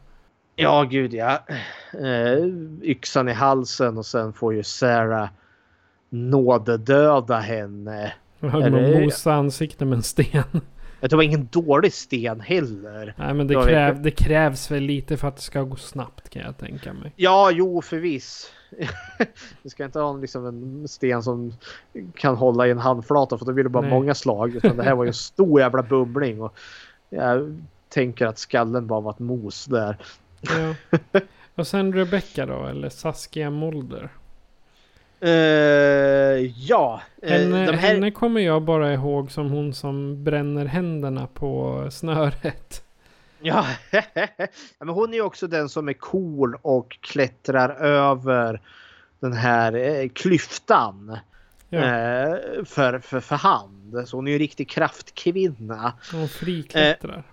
Ja, gud ja. Eh, yxan i halsen och sen får ju Sarah nådedöda henne. Hon mosa ansikte med en sten. Det var ingen dålig sten heller. Nej men det, kräv, det krävs väl lite för att det ska gå snabbt kan jag tänka mig. Ja, jo förviss. Vi ska inte ha en, liksom en sten som kan hålla i en handflata för då blir det bara Nej. många slag. Utan det här var ju en stor jävla bubbling. Och jag tänker att skallen bara var ett mos där. Ja. Och sen Rebecca då, eller Saskia Mulder. Eh, ja, eh, Henne, de här... henne kommer jag bara ihåg som hon som bränner händerna på snöret. Ja, men hon är ju också den som är cool och klättrar över den här eh, klyftan. Ja. För, för, för hand. Så hon är ju en riktig kraftkvinna. Hon friklättrar.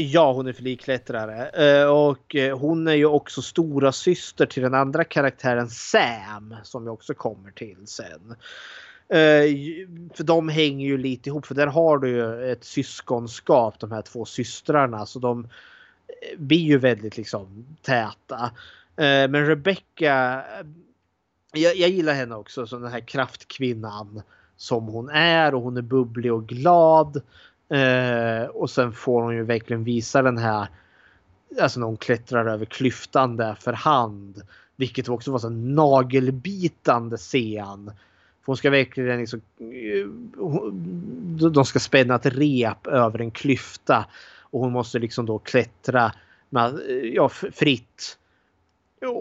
Ja, hon är flygklättrare eh, och eh, hon är ju också stora syster till den andra karaktären Sam. Som vi också kommer till sen. Eh, för de hänger ju lite ihop. För där har du ju ett syskonskap. De här två systrarna. Så de blir ju väldigt liksom täta. Men Rebecca. Jag, jag gillar henne också som den här kraftkvinnan. Som hon är och hon är bubblig och glad. Eh, och sen får hon ju verkligen visa den här. Alltså när hon klättrar över klyftan där för hand. Vilket också var så en nagelbitande scen. För hon ska verkligen liksom. Eh, de ska spänna ett rep över en klyfta. Och hon måste liksom då klättra med, eh, ja, fritt.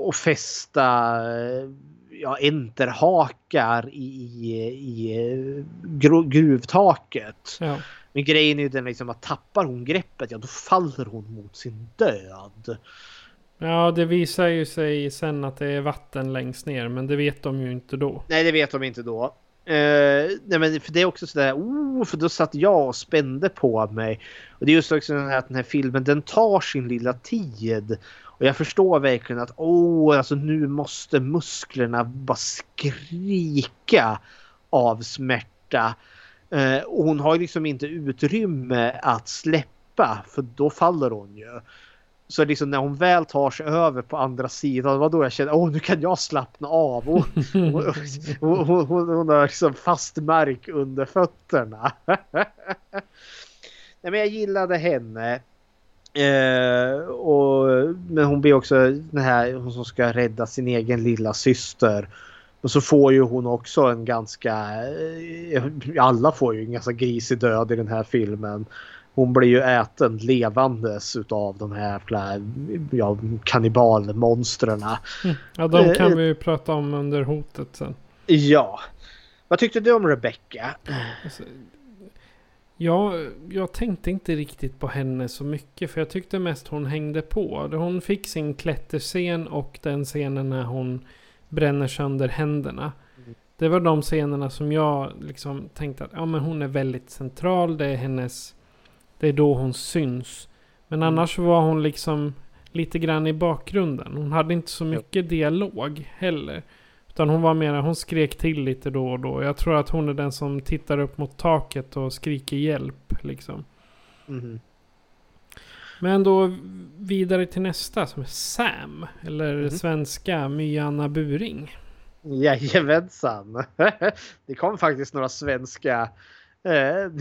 Och fästa eh, ja, enterhakar i, i, i gruvtaket. Ja. Men grejen är ju den liksom att tappar hon greppet, ja då faller hon mot sin död. ja, det visar ju sig sen att det är vatten längst ner. Men det vet de ju inte då. Nej, det vet de inte då. Eh, nej, men för det är också sådär, oh, för då satt jag och spände på mig. Och det är just också den här, att den här filmen, den tar sin lilla tid. Och jag förstår verkligen att åh, alltså nu måste musklerna bara skrika av smärta. Eh, och hon har liksom inte utrymme att släppa för då faller hon ju. Så liksom när hon väl tar sig över på andra sidan, vad då jag känner, åh nu kan jag slappna av. Hon, hon, hon, hon, hon har liksom fast mark under fötterna. Nej, men jag gillade henne. Eh, och, men hon blir också den här hon som ska rädda sin egen lilla syster. Och så får ju hon också en ganska... Eh, alla får ju en ganska grisig död i den här filmen. Hon blir ju äten levandes utav de här ja, kannibalmonstren. Mm. Ja, de kan eh, vi ju prata om under hotet sen. Ja. Vad tyckte du om Rebecca? Alltså, Ja, jag tänkte inte riktigt på henne så mycket. För jag tyckte mest hon hängde på. Hon fick sin klätterscen och den scenen när hon bränner sönder händerna. Det var de scenerna som jag liksom tänkte att ja, men hon är väldigt central. Det är hennes... Det är då hon syns. Men mm. annars var hon liksom lite grann i bakgrunden. Hon hade inte så mycket dialog heller. Utan hon var mera, hon skrek till lite då och då. Jag tror att hon är den som tittar upp mot taket och skriker hjälp liksom. Mm. Men då vidare till nästa som är Sam. Eller mm. svenska My-Anna Buring. Jajamensan. Det kom faktiskt några svenska Eh,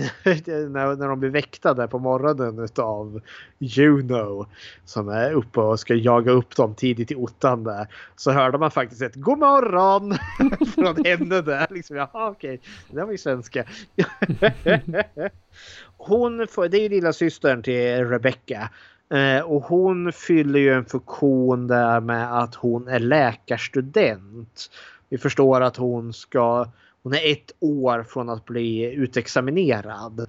när, när de blir väckta där på morgonen utav Juno som är uppe och ska jaga upp dem tidigt i ottan där. Så hörde man faktiskt ett God morgon från henne där. Liksom, Jaha okej, det var ju svenska hon får, det är ju lilla systern till Rebecca. Eh, och hon fyller ju en funktion där med att hon är läkarstudent. Vi förstår att hon ska hon är ett år från att bli utexaminerad.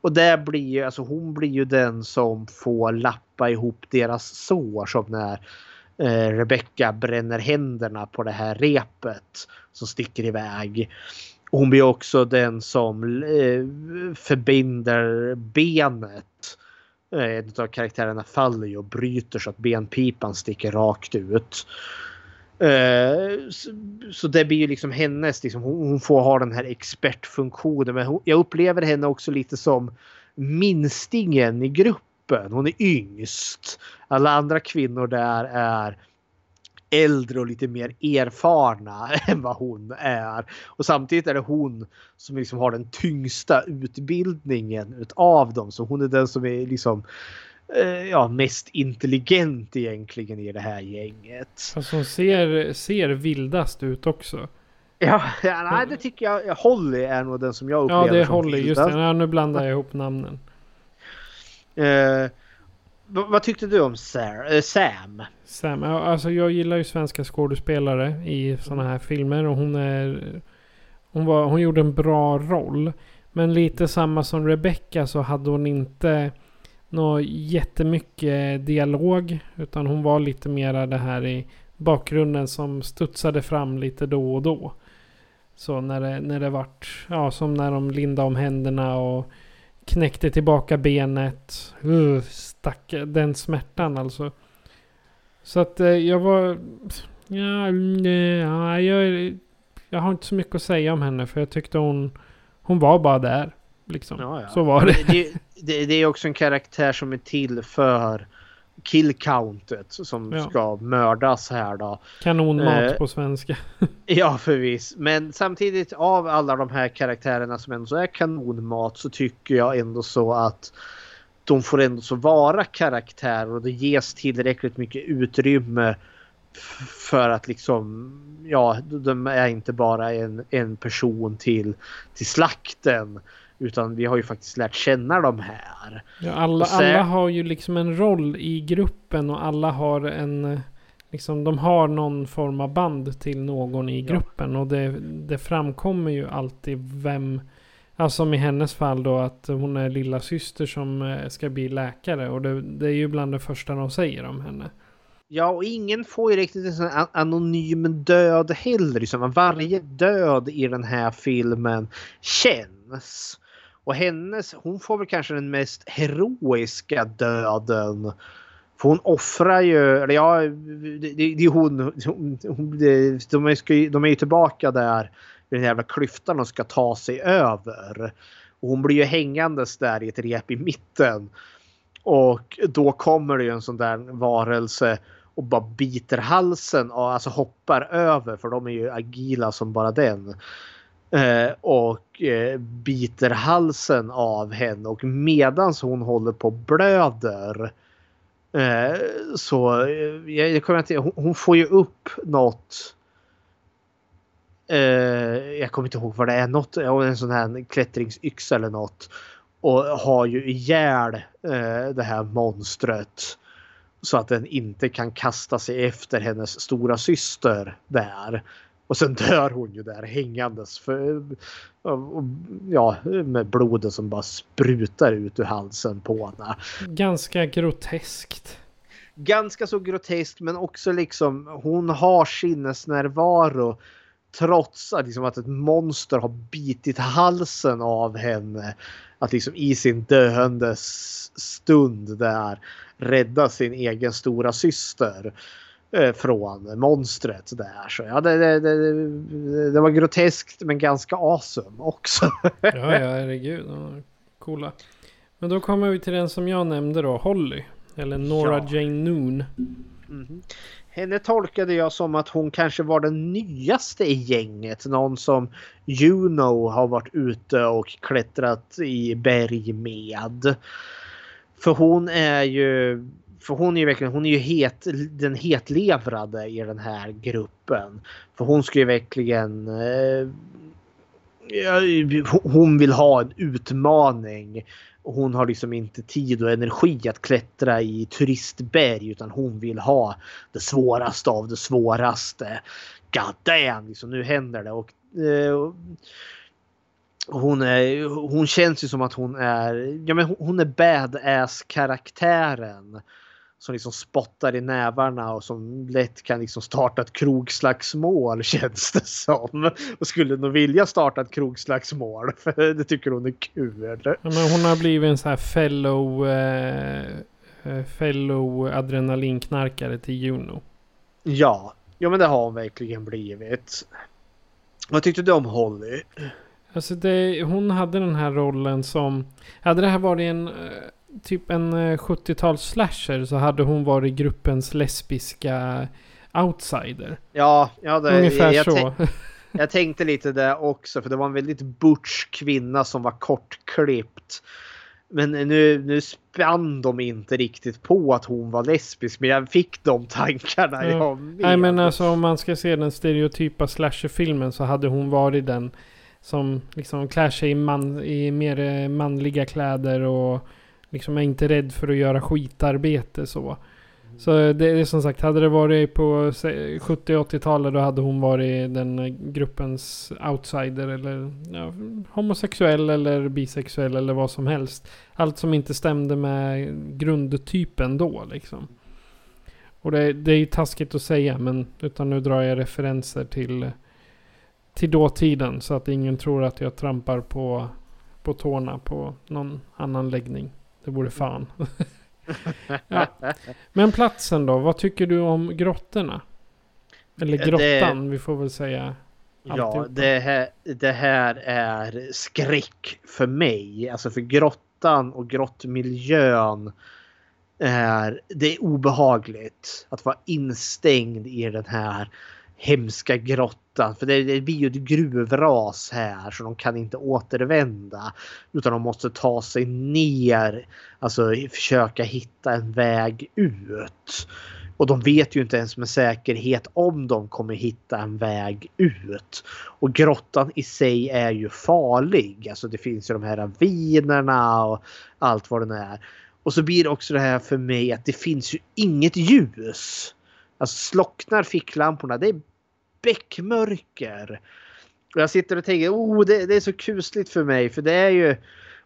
Och där blir ju, alltså hon blir ju den som får lappa ihop deras sår som när eh, Rebecca bränner händerna på det här repet som sticker iväg. Hon blir också den som eh, förbinder benet. Eh, en av karaktärerna faller ju och bryter så att benpipan sticker rakt ut. Eh, så, det blir ju liksom hennes, liksom, hon, får ha den här expertfunktionen. Men jag upplever henne också lite som minstingen i gruppen. Hon är yngst. Alla andra kvinnor där är äldre och lite mer erfarna än vad hon är. Och samtidigt är det hon som liksom har den tyngsta utbildningen utav dem. Så hon är den som är liksom Eh, ja, mest intelligent egentligen i det här gänget. Alltså hon ser, ser vildast ut också. Ja, ja nej, det tycker jag. Holly är nog den som jag upplever Ja, det är Holly. Just det. Ja, nu blandar jag ihop namnen. Uh, vad tyckte du om Sarah, eh, Sam? Sam, alltså jag gillar ju svenska skådespelare i sådana här filmer och hon är... Hon, var, hon gjorde en bra roll. Men lite samma som Rebecca så hade hon inte något jättemycket dialog. Utan hon var lite mera det här i bakgrunden som studsade fram lite då och då. Så när det, när det vart, ja som när de lindade om händerna och knäckte tillbaka benet. Uh, stack, den smärtan alltså. Så att eh, jag var, ja, ja jag, jag har inte så mycket att säga om henne för jag tyckte hon, hon var bara där. Liksom. Ja, ja. Så var det. Det, det. det, är också en karaktär som är till för killcountet som ja. ska mördas här då. Kanonmat eh, på svenska. ja förvis. Men samtidigt av alla de här karaktärerna som ändå är kanonmat så tycker jag ändå så att de får ändå så vara karaktärer och det ges tillräckligt mycket utrymme för att liksom ja, de är inte bara en, en person till, till slakten utan vi har ju faktiskt lärt känna de här. Ja, alla, sen... alla har ju liksom en roll i gruppen och alla har en... Liksom, de har någon form av band till någon i gruppen. Ja. Och det, det framkommer ju alltid vem... Alltså som i hennes fall då att hon är lilla syster som eh, ska bli läkare. Och det, det är ju bland det första de säger om henne. Ja, och ingen får ju riktigt en sån anonym död heller. Liksom. Varje död i den här filmen känns. Och hennes, hon får väl kanske den mest heroiska döden. För hon offrar ju, eller ja, det, det är hon, hon, hon det, de, är, de är ju tillbaka där den jävla klyftan och ska ta sig över. Och hon blir ju hängandes där i ett rep i mitten. Och då kommer det ju en sån där varelse och bara biter halsen och alltså hoppar över för de är ju agila som bara den. Eh, och eh, biter halsen av henne och medans hon håller på och blöder eh, så eh, jag, jag kommer inte, hon, hon får ju upp något eh, jag kommer inte ihåg vad det är, något, en sån här klättringsyxa eller något och har ju ihjäl eh, det här monstret så att den inte kan kasta sig efter hennes stora syster där. Och sen dör hon ju där hängandes. För, ja, med blodet som bara sprutar ut ur halsen på henne. Ganska groteskt. Ganska så groteskt men också liksom hon har sinnesnärvaro trots att, liksom, att ett monster har bitit halsen av henne. Att liksom i sin döendes stund där rädda sin egen stora syster eh, från monstret där. Så ja, det, det, det, det var groteskt men ganska awesome också. ja, ja, herregud. Coola. Men då kommer vi till den som jag nämnde då, Holly. Eller Nora ja. Jane Noon. Mm -hmm. Henne tolkade jag som att hon kanske var den nyaste i gänget. Någon som Juno har varit ute och klättrat i berg med. För hon är ju för hon är ju verkligen, hon är ju het, den hetlevrade i den här gruppen. För hon ska ju verkligen eh, hon vill ha en utmaning. Och hon har liksom inte tid och energi att klättra i turistberg utan hon vill ha det svåraste av det svåraste. God damn, liksom, nu händer det. Och, eh, hon, är, hon känns ju som att hon är, ja, men hon är badass karaktären som liksom spottar i nävarna och som lätt kan liksom starta ett krogslagsmål känns det som. Och skulle nog vilja starta ett krogslagsmål för det tycker hon är kul. Ja, men hon har blivit en sån här fellow, eh, eh, fellow adrenalinknarkare till Juno. Ja, ja men det har hon verkligen blivit. Vad tyckte du om Holly? Alltså det, hon hade den här rollen som... Hade det här varit en eh, typ en 70-tals eh, slasher så hade hon varit gruppens lesbiska outsider. Ja, ja det, Ungefär jag, så. jag tänkte lite det också för det var en väldigt butch kvinna som var kortklippt. Men nu, nu spann de inte riktigt på att hon var lesbisk men jag fick de tankarna. Ja. Jag Nej men alltså om man ska se den stereotypa slasherfilmen så hade hon varit den som liksom klär sig i, man, i mer eh, manliga kläder och liksom är inte rädd för att göra skitarbete så. Så det är som sagt, hade det varit på 70 80-talet då hade hon varit den gruppens outsider eller ja, homosexuell eller bisexuell eller vad som helst. Allt som inte stämde med grundtypen då liksom. Och det, det är ju taskigt att säga men utan nu drar jag referenser till till dåtiden så att ingen tror att jag trampar på, på tårna på någon annan läggning. Det vore fan. ja. Men platsen då? Vad tycker du om grottorna? Eller grottan, det, vi får väl säga. Ja, det här, det här är skräck för mig. Alltså för grottan och grottmiljön är det är obehagligt att vara instängd i den här hemska grottan. För det, det blir ju ett gruvras här så de kan inte återvända. Utan de måste ta sig ner. Alltså försöka hitta en väg ut. Och de vet ju inte ens med säkerhet om de kommer hitta en väg ut. Och grottan i sig är ju farlig. Alltså det finns ju de här ravinerna och allt vad det är. Och så blir det också det här för mig att det finns ju inget ljus. Alltså slocknar ficklamporna, det är bäckmörker. Och jag sitter och tänker, oh det, det, är så kusligt för mig för det är ju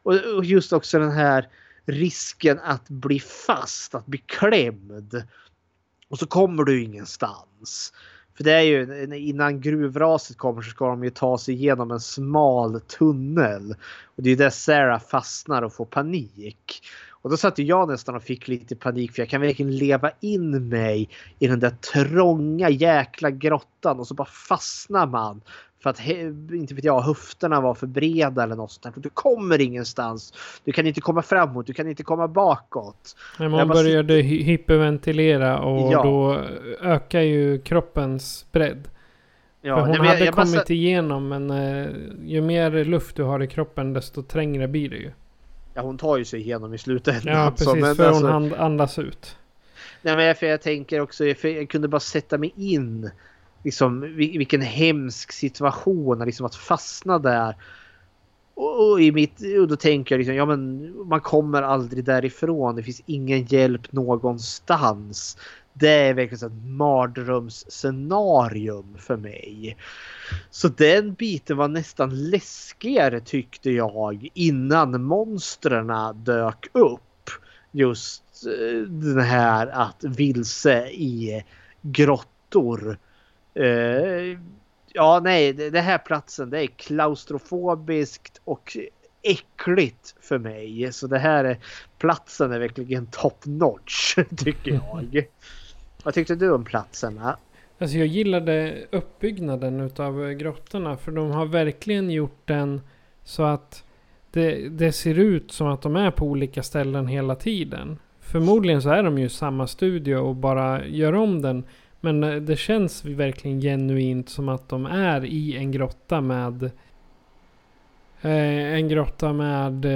och, just också den här risken att bli fast, att bli klämd. Och så kommer du ingenstans. För det är ju innan gruvraset kommer så ska de ju ta sig igenom en smal tunnel. Och det är där Sarah fastnar och får panik. Och då satt jag nästan och fick lite panik för jag kan verkligen leva in mig i den där trånga jäkla grottan och så bara fastnar man. För att, inte vet jag, höfterna var för breda eller något sånt där. Du kommer ingenstans. Du kan inte komma framåt, du kan inte komma bakåt. När man började hy hyperventilera och Ja. då ökar ju kroppens bredd. Ja, hon nej, men jag- hade jag bara kommit sa- igenom men eh, ju mer luft du har i kroppen desto trängre blir det ju. Ja, hon tar ju sig igenom i slutändan. Ja precis, så, men för alltså- hon andas ut. Nej, men för jag tänker också, för jag kunde bara sätta mig in liksom vil- vilken hemsk situation, liksom att fastna där. Och, och, i mitt, och då tänker jag liksom, ja men man kommer aldrig därifrån. Det finns ingen hjälp någonstans. Det är verkligen ett mardrömsscenarium för mig. Så den biten var nästan läskigare tyckte jag innan monstren dök upp. Just eh, den här att vilse i grottor. Eh, ja, nej, det, det här platsen det är klaustrofobiskt och äckligt för mig. Så det här är, platsen är verkligen top notch tycker jag. Vad tyckte du om platserna? Alltså jag gillade uppbyggnaden utav eh, grottorna för de har verkligen gjort den så att det, det ser ut som att de är på olika ställen hela tiden. Förmodligen så är de ju i samma studio och bara gör om den. Men eh, det känns verkligen genuint som att de är i en grotta med eh, Eh, en grotta med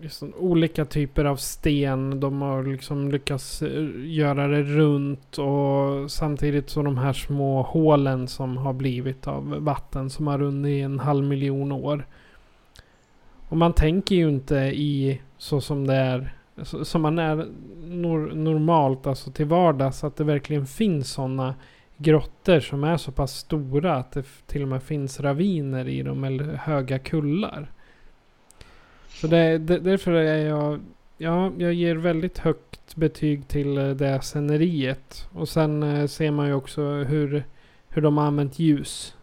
liksom olika typer av sten. De har liksom lyckats eh, göra det runt och samtidigt så de här små hålen som har blivit av vatten som har runnit i en halv miljon år. Och man tänker ju inte i så som det är som man är nor- normalt, alltså till vardags, att det verkligen finns sådana grottor som är så pass stora att det till och med finns raviner i dem eller höga kullar. Så det, det, därför är jag, ja, jag ger väldigt högt betyg till eh, det sceneriet. Och sen eh, ser man ju också hur, hur de har använt ljus.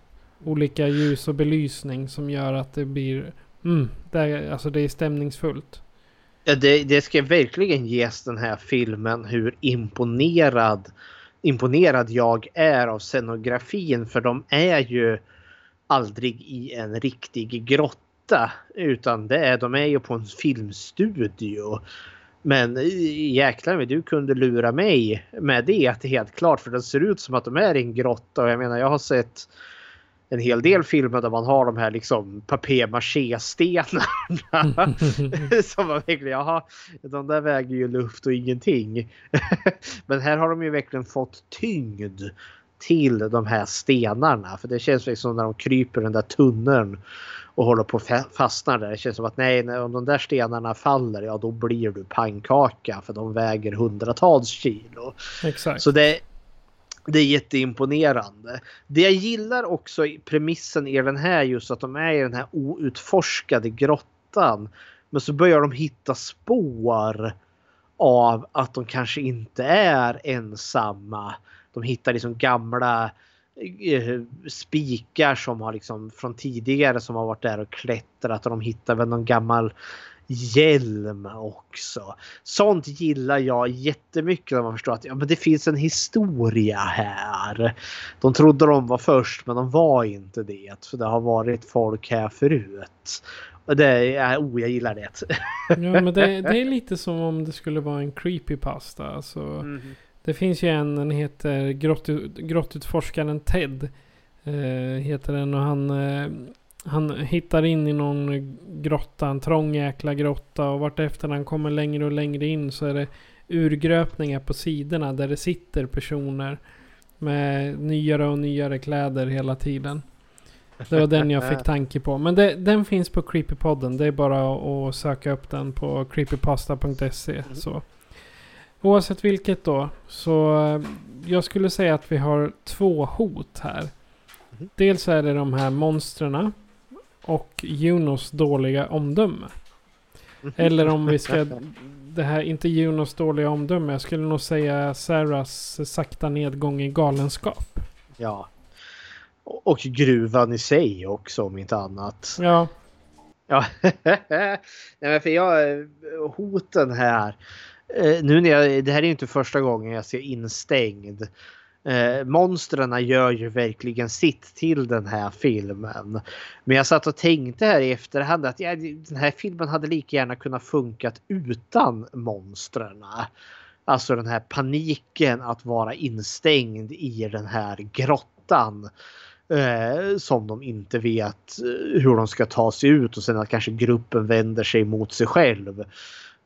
Olika ljus och belysning som gör att det blir, mm, det alltså det är stämningsfullt. Ja, det, det ska verkligen ges den här filmen hur imponerad, imponerad jag är av scenografin. För de är ju aldrig i en riktig grotta. Utan det är, de är ju på en filmstudio. Men jäklar vad du kunde lura mig med det. Att det är helt klart. För det ser ut som att de är i en grotta. Och jag menar jag har sett en hel del filmer där man har de här liksom papier-maché-stenarna. som man verkligen, jaha, de där väger ju luft och ingenting. Men här har de ju verkligen fått tyngd till de här stenarna. För det känns liksom när de kryper den där tunneln och håller på att fa- fastna där. Det känns som att nej, om de där stenarna faller, ja då blir du pannkaka för de väger hundratals kilo. Exakt. Så det, det är jätteimponerande. Det jag gillar också i premissen i den här just att de är i den här outforskade grottan. Men så börjar de hitta spår av att de kanske inte är ensamma. De hittar liksom gamla eh, spikar som har liksom från tidigare som har varit där och klättrat och de hittar väl någon gammal hjälm också. Sånt gillar jag jättemycket när man förstår att ja, men det finns en historia här. De trodde de var först men de var inte det. För det har varit folk här förut. Och det är, oh, jag gillar det. Ja men det, det är lite som om det skulle vara en creepypasta. Alltså, Mhm. Det finns ju en, den heter Grottu- Grottutforskaren Ted. Eh, heter den och han, eh, han hittar in i någon grotta, en trång jäkla grotta. Och vartefter han kommer längre och längre in så är det urgröpningar på sidorna där det sitter personer. Med nyare och nyare kläder hela tiden. Det var den jag fick tanke på. Men det, den finns på Creepypodden. Det är bara att söka upp den på creepypasta.se. Så. Oavsett vilket då. Så eh, jag skulle säga att vi har två hot här. Dels är det de här monstren och Junos dåliga omdöme. Eller om vi ska... Det här, inte Junos dåliga omdöme. Jag skulle nog säga Sarahs sakta nedgång i galenskap. Ja. Och gruvan i sig också om inte annat. Ja. Ja, Nej, men för jag, hoten här. Eh, nu när jag, det här är inte första gången jag ser instängd. Eh, monstren gör ju verkligen sitt till den här filmen. Men jag satt och tänkte här i efterhand att ja, den här filmen hade lika gärna kunnat funkat utan monstren. Alltså den här paniken att vara instängd i den här grottan. Eh, som de inte vet eh, hur de ska ta sig ut och sen att kanske gruppen vänder sig mot sig själv.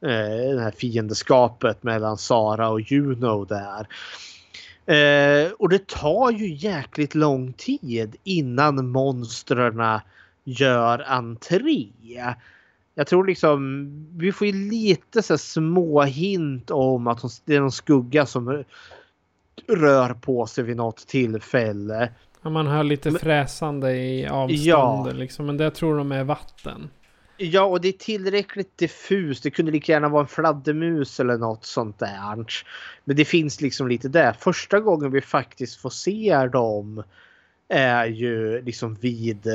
Eh, det här fiendeskapet mellan Sara och Juno där. Eh, och det tar ju jäkligt lång tid innan monstren gör entré. Jag tror liksom vi får lite så små hint om att det är någon skugga som rör på sig vid något tillfälle. Ja, man hör lite fräsande i avstånd ja. liksom. Men det tror de är vatten. Ja, och det är tillräckligt diffust. Det kunde lika gärna vara en fladdermus eller något sånt där. Men det finns liksom lite där. Första gången vi faktiskt får se dem är ju liksom vid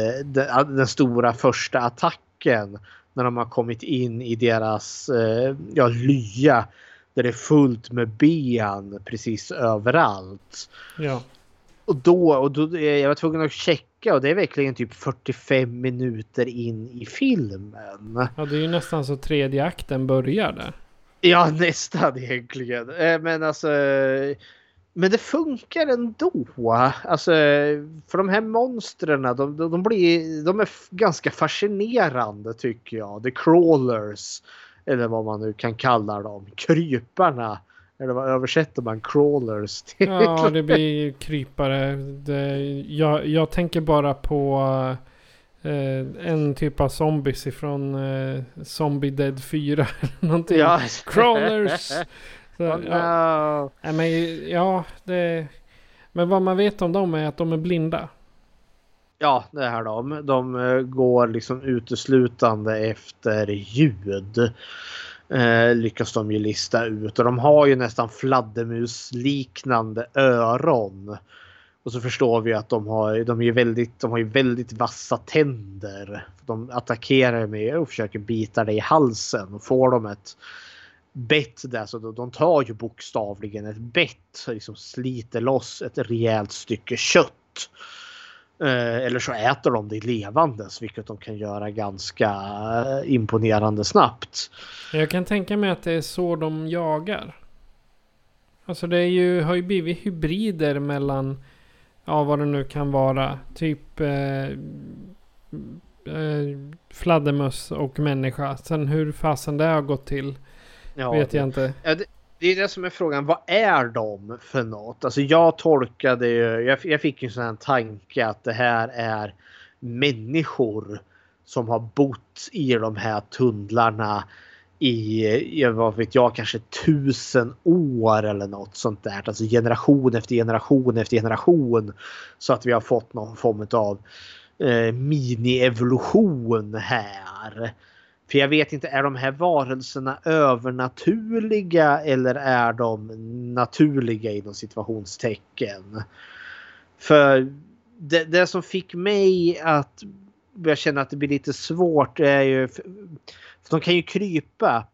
den stora första attacken. När de har kommit in i deras eh, ja, lya. Där det är fullt med ben precis överallt. Ja. Och då, och då, jag var tvungen att checka och det är verkligen typ 45 minuter in i filmen. Ja, det är ju nästan så tredje akten börjar där. Ja, nästan egentligen. Eh, men alltså... Men det funkar ändå. Alltså, för de här monstren, de, de, blir, de är ganska fascinerande tycker jag. The crawlers. Eller vad man nu kan kalla dem. Kryparna. Eller vad översätter man crawlers till? Ja, det blir krypare. Det, jag, jag tänker bara på eh, en typ av zombies ifrån eh, Zombie Dead 4. någonting. Ja. Crawlers! Så, oh, no. ja. men, ja, det... Men vad man vet om dem är att de är blinda. Ja, det är de. De eh, går liksom uteslutande efter ljud eh, lyckas de ju lista ut. Och de har ju nästan fladdermusliknande öron. Och så förstår vi att de har, de är väldigt, de har ju väldigt vassa tänder. De attackerar med och försöker bita dig i halsen. Och får de ett bett där så de tar ju bokstavligen ett bett. Liksom sliter loss ett rejält stycke kött. Eh, eller så äter de det levandes, vilket de kan göra ganska eh, imponerande snabbt. Jag kan tänka mig att det är så de jagar. Alltså det är ju, har ju blivit hybrider mellan, ja vad det nu kan vara, typ eh, eh, fladdermöss och människa. Sen hur fasen det har gått till ja, vet jag inte. Det, det är det som är frågan. Vad är de för något? Alltså jag tolkade ju. Jag, jag fick en sån här tanke att det här är människor som har bott i de här tunnlarna i, vad vet jag, kanske tusen år eller något sånt där. Alltså generation efter generation efter generation. Så att vi har fått någon form av eh, mini-evolution här. För jag vet inte, är de här varelserna övernaturliga eller är de naturliga inom situationstecken? För det, det som fick mig att börja känna att det blir lite svårt är ju... För de kan ju krypa,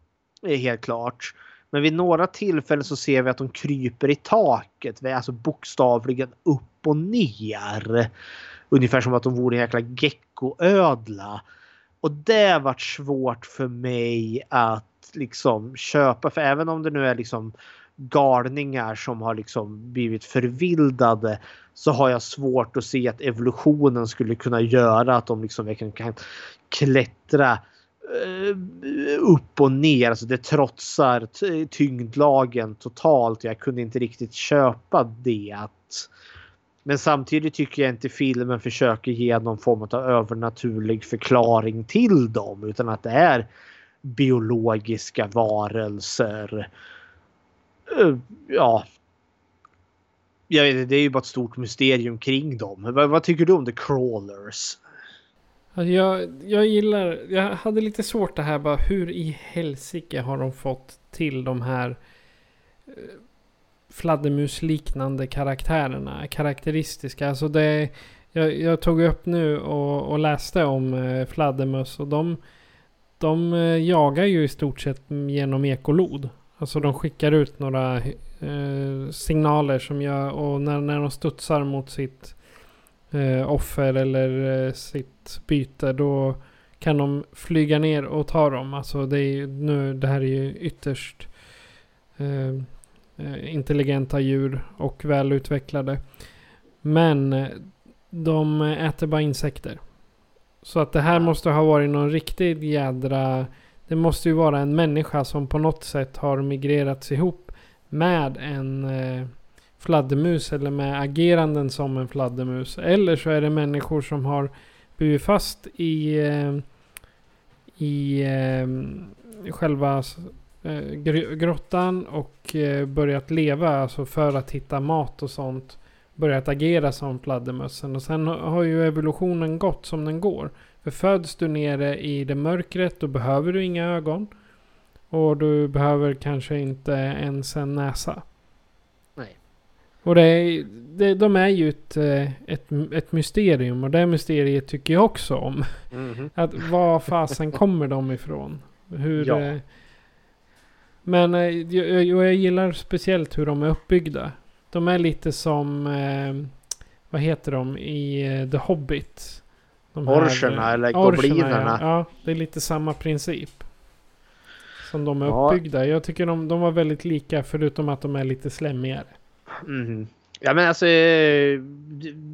eh, helt klart. Men vid några tillfällen så ser vi att de kryper i taket. Alltså bokstavligen upp och ner. Ungefär som att de vore en jäkla geckoödla. Och det varit svårt för mig att liksom köpa. För även om det nu är liksom galningar som har liksom blivit förvildade så har jag svårt att se att evolutionen skulle kunna göra att de liksom verkligen kan klättra eh, upp och ner. Alltså det trotsar tyngdlagen totalt. Jag kunde inte riktigt köpa det. Att men samtidigt tycker jag inte filmen försöker ge någon form av övernaturlig förklaring till dem utan att det är biologiska varelser. Eh, ja. Jag vet, det är ju bara ett stort mysterium kring dem. Vad, vad tycker du om The Crawlers? Jag, jag gillar, jag hade lite svårt det här bara hur i helsike har de fått till de här eh, fladdermusliknande karaktärerna. Karaktäristiska. Alltså det, Jag, jag tog upp nu och, och läste om eh, fladdermöss och de, de eh, jagar ju i stort sett genom ekolod. Alltså de skickar ut några eh, signaler som gör och när, när de studsar mot sitt eh, offer eller eh, sitt byte då kan de flyga ner och ta dem. Alltså det, är, nu, det här är ju ytterst eh, intelligenta djur och välutvecklade. Men eh, de äter bara insekter. Så att det här måste ha varit någon riktigt jädra... Det måste ju vara en människa som på något sätt har migrerats ihop med en eh, fladdermus eller med ageranden som en fladdermus. Eller så är det människor som har blivit fast i, eh, i eh, själva eh, grottan och eh, börjat leva alltså för att hitta mat och sånt börjat agera som fladdermössen. Och sen har ju evolutionen gått som den går. För föds du nere i det mörkret då behöver du inga ögon. Och du behöver kanske inte ens en näsa. Nej. Och det, är, det, de är ju ett, eh, ett, ett mysterium. Och det mysteriet tycker jag också om. Mm -hmm. Att var fasen kommer de ifrån? Hur... Ja. Eh, men eh, jag, jag gillar speciellt hur de är uppbyggda. De är lite som, eh, vad heter de i eh, The Hobbit? De Orcherna här, eller goblinerna. Ja. ja, det är lite samma princip. Som de är ja. uppbyggda. Jag tycker de, de var väldigt lika förutom att de är lite slemmigare. Mm. Ja men alltså eh,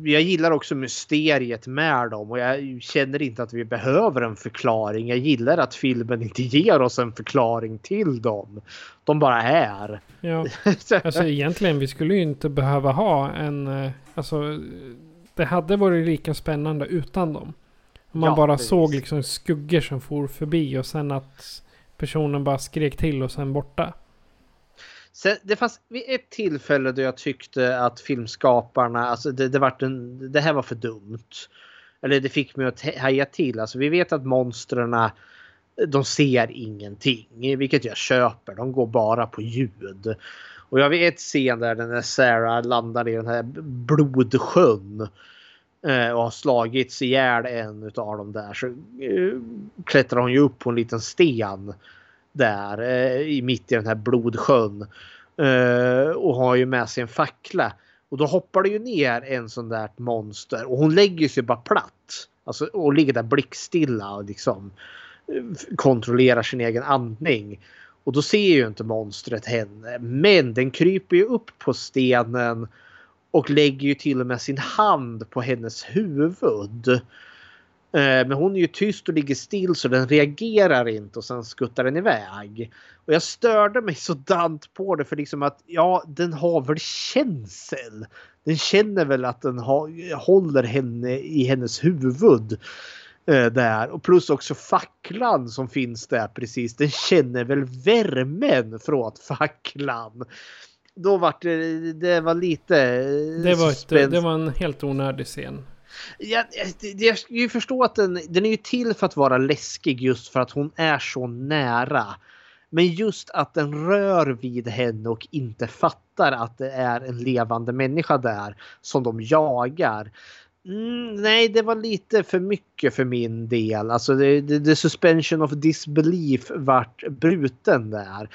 jag gillar också mysteriet med dem och jag känner inte att vi behöver en förklaring. Jag gillar att filmen inte ger oss en förklaring till dem. De bara är. Ja, alltså egentligen vi skulle ju inte behöva ha en, eh, alltså det hade varit lika spännande utan dem. Om man ja, bara precis. såg liksom skuggor som for förbi och sen att personen bara skrek till och sen borta. Sen, det fanns vid ett tillfälle då jag tyckte att filmskaparna, alltså det, det, var en, det här var för dumt. Eller det fick mig att haja till. Alltså vi vet att monstren de ser ingenting, vilket jag köper. De går bara på ljud. Och jag vet ett scen där när Sarah landar i den här blodsjön eh, och har slagits ihjäl en av dem där så eh, klättrar hon ju upp på en liten sten där eh, i mitt i den här blodsjön. Eh, och har ju med sig en fackla. Och då hoppar det ju ner en sån där monster och hon lägger sig bara platt. Alltså, och ligger där blickstilla och liksom eh, kontrollerar sin egen andning. Och då ser ju inte monstret henne. Men den kryper ju upp på stenen och lägger ju till och med sin hand på hennes huvud. Eh, men hon är ju tyst och ligger still så den reagerar inte och sen skuttar den iväg. Och jag störde mig så dant på det för liksom att ja, den har väl känsel. Den känner väl att den har, håller henne i hennes huvud. Eh, där och plus också facklan som finns där precis. Den känner väl värmen från facklan. Då var det, det var lite... Det var, ett, det var en helt onödig scen. Jag, jag, jag ju förstå att den, den är ju till för att vara läskig just för att hon är så nära. Men just att den rör vid henne och inte fattar att det är en levande människa där som de jagar. Mm, nej, det var lite för mycket för min del. Alltså, the, the, the suspension of disbelief vart bruten där.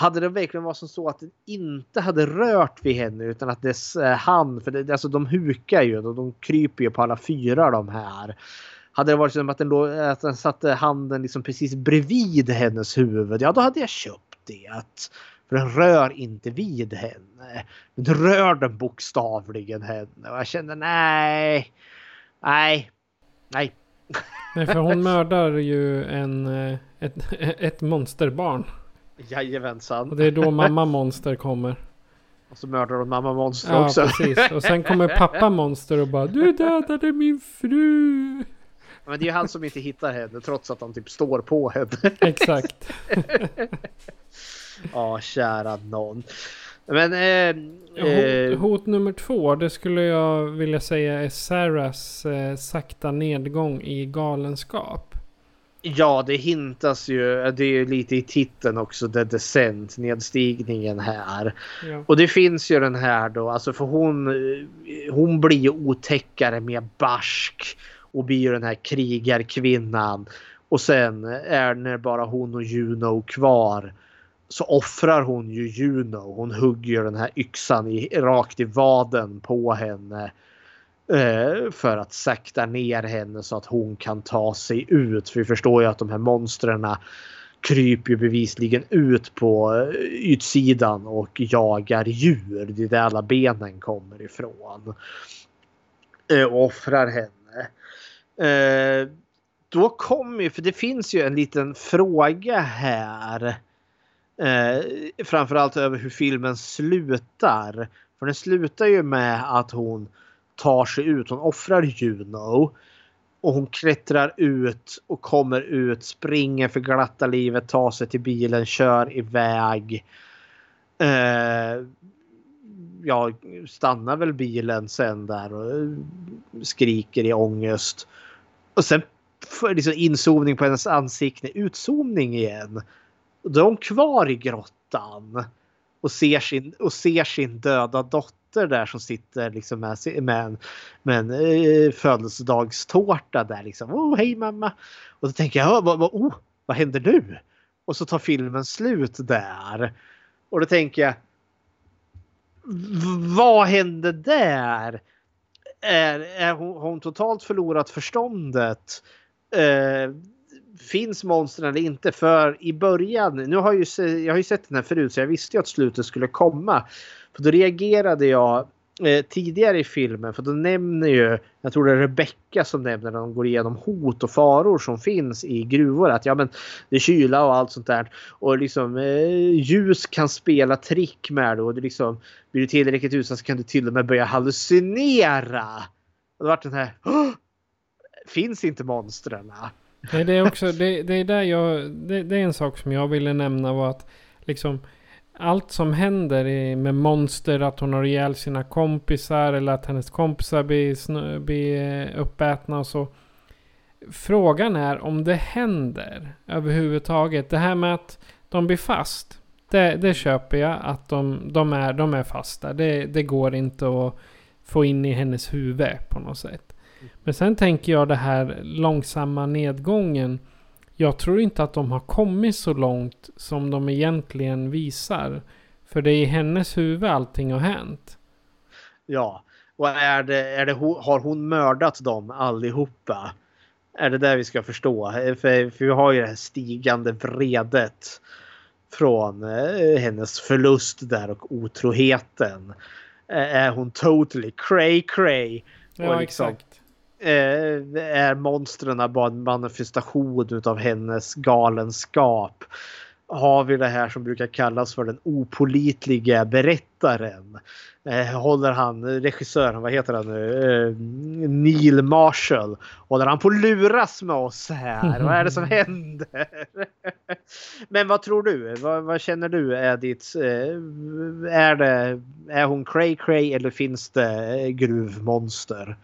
Hade det verkligen varit som så att den inte hade rört vid henne utan att dess eh, hand, för det, alltså de hukar ju och de kryper ju på alla fyra de här. Hade det varit som att den, att den satte handen liksom precis bredvid hennes huvud, ja då hade jag köpt det. För den rör inte vid henne. Den rör den bokstavligen henne och jag kände nej. Nej. Nej. Nej för hon mördar ju en, eh, ett, ett monsterbarn. Jajamensan. Och det är då mamma monster kommer. Och så mördar de mamma monster ja, också. precis. Och sen kommer pappa monster och bara Du dödade min fru. Men det är ju han som inte hittar henne trots att han typ står på henne. Exakt. ja, kära någon. Men... Eh, hot, eh, hot, nummer två, det skulle jag vilja säga är Sarahs eh, sakta nedgång i galenskap. Ja, det hintas ju. Det är ju lite i titeln också. The Descent, nedstigningen här. Ja. Och det finns ju den här då, alltså för hon, hon blir ju otäckare med barsk och blir ju den här krigarkvinnan. Och sen är när bara hon och Juno kvar så offrar hon ju Juno. Hon hugger den här yxan i, rakt i vaden på henne. Eh, för att sakta ner henne så att hon kan ta sig ut. För vi förstår ju att de här monstren kryper ju bevisligen ut på utsidan ytsidan och jagar djur. Det är där alla benen kommer ifrån. Eh, och offrar henne. Då kommer ju, för det finns ju en liten fråga här. Framförallt över hur filmen slutar. För den slutar ju med att hon tar sig ut. Hon offrar Juno. Och hon klättrar ut och kommer ut, springer för glatta livet, tar sig till bilen, kör iväg. Eh, ja, stannar väl bilen sen där och skriker i ångest. Och sen får liksom inzoomning på hennes ansikte, utzoomning igen. Då är hon kvar i grottan och ser sin, och ser sin döda dotter där som sitter liksom med, med en, med en eh, födelsedagstårta där liksom. Oh, hej mamma! Och då tänker jag, vad, vad, oh, vad händer nu? Och så tar filmen slut där. Och då tänker jag, vad hände där? Är, är hon, har hon totalt förlorat förståndet? Eh, finns monstren eller inte? För i början, nu har jag, ju, jag har ju sett den här förut så jag visste ju att slutet skulle komma. För då reagerade jag eh, tidigare i filmen för då nämner ju, jag tror det är Rebecca som nämner när de går igenom hot och faror som finns i gruvor att ja men det är kyla och allt sånt där och liksom eh, ljus kan spela trick med det och det liksom blir du tillräckligt utsatt så kan du till och med börja hallucinera. Och då vart den här finns inte monstren? Nej, det är också, det, det är där jag, det, det, är en sak som jag ville nämna var att liksom allt som händer är med monster, att hon har ihjäl sina kompisar eller att hennes kompisar blir, blir eh, uppätna och så. Frågan är om det händer överhuvudtaget. Det här med att de blir fast. Det, det köper jag att de, de, är, de är fasta. Det, det går inte att få in i hennes huvud på något sätt. Men sen tänker jag det här långsamma nedgången. Jag tror inte att de har kommit så långt som de egentligen visar. För det är i hennes huvud allting har hänt. Ja, och är det, är det, har hon mördat dem allihopa? Är det där vi ska förstå? För, för vi har ju det här stigande vredet från eh, hennes förlust där och otroheten. Är hon totally cray cray? Ja, liksom, exakt är monstren bara en manifestation av hennes galenskap. Har vi det här som brukar kallas för den opolitliga berättaren. Eh, håller han, regissören, vad heter han nu, eh, Neil Marshall. Håller han på att luras med oss här? vad är det som händer? Men vad tror du? Vad, vad känner du är ditt, eh, är det, är hon cray cray eller finns det gruvmonster?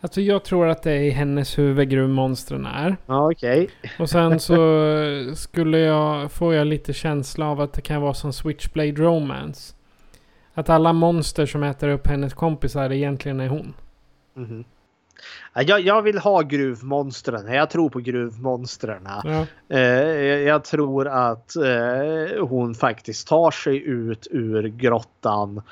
Alltså jag tror att det är i hennes huvud gruvmonstren är. Ja, okej. Okay. Och sen så skulle jag, får jag lite känsla av att det kan vara som Switchblade Romance. Att alla monster som äter upp hennes kompisar egentligen är hon. Mm -hmm. Jag, jag, vill ha gruvmonstren. Jag tror på gruvmonstren. Ja. Eh, jag tror att eh, hon faktiskt tar sig ut ur grottan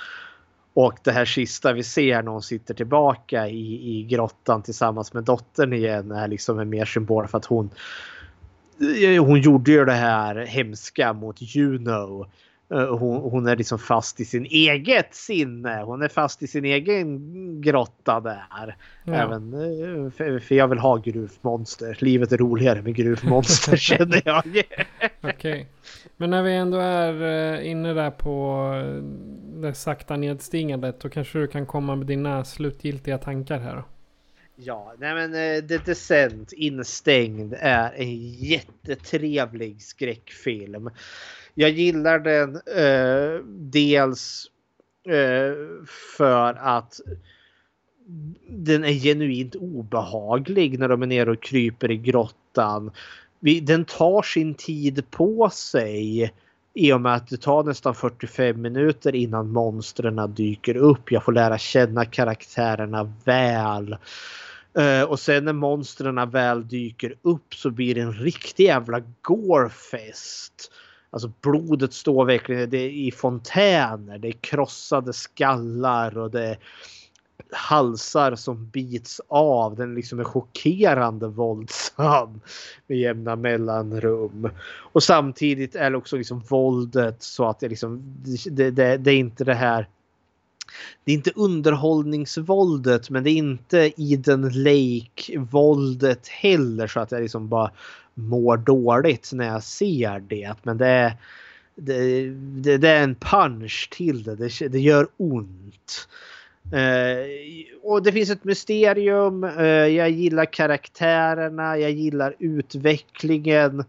och det här sista vi ser när hon sitter tillbaka i, i grottan tillsammans med dottern igen är liksom en mer symbol för att hon eh, hon gjorde ju det här hemska mot Juno. Eh, hon, hon, är liksom fast i sin eget sinne. Hon är fast i sin egen grotta där. Ja. Även, eh, för, för jag vill ha gruvmonster. Livet är roligare med gruvmonster känner jag. Okej. Okay. Men när vi ändå är eh, inne där på det sakta nedstigandet. Då kanske du kan komma med dina slutgiltiga tankar här då. Ja, nej men The Descent instängd är en jättetrevlig skräckfilm. Jag gillar den eh, dels eh, för att den är genuint obehaglig när de är nere och kryper i grottan. den tar sin tid på sig i och med att det tar nästan 45 minuter innan monstren dyker upp. Jag får lära känna karaktärerna väl. Eh, och sen när monstren väl dyker upp så blir det en riktig jävla gorefest. Alltså blodet står verkligen det är i fontäner. Det är krossade skallar och det är halsar som bits av. Den liksom är chockerande våldsam med jämna mellanrum. Och samtidigt är det också liksom våldet så att det liksom det, det, det är inte det här det är inte underhållningsvåldet men det är inte Eden Lake-våldet heller så att jag liksom bara mår dåligt när jag ser det. Men det är, det, det, det är en punch till det. Det, det gör ont. Uh, och det finns ett mysterium. Uh, jag gillar karaktärerna. Jag gillar utvecklingen.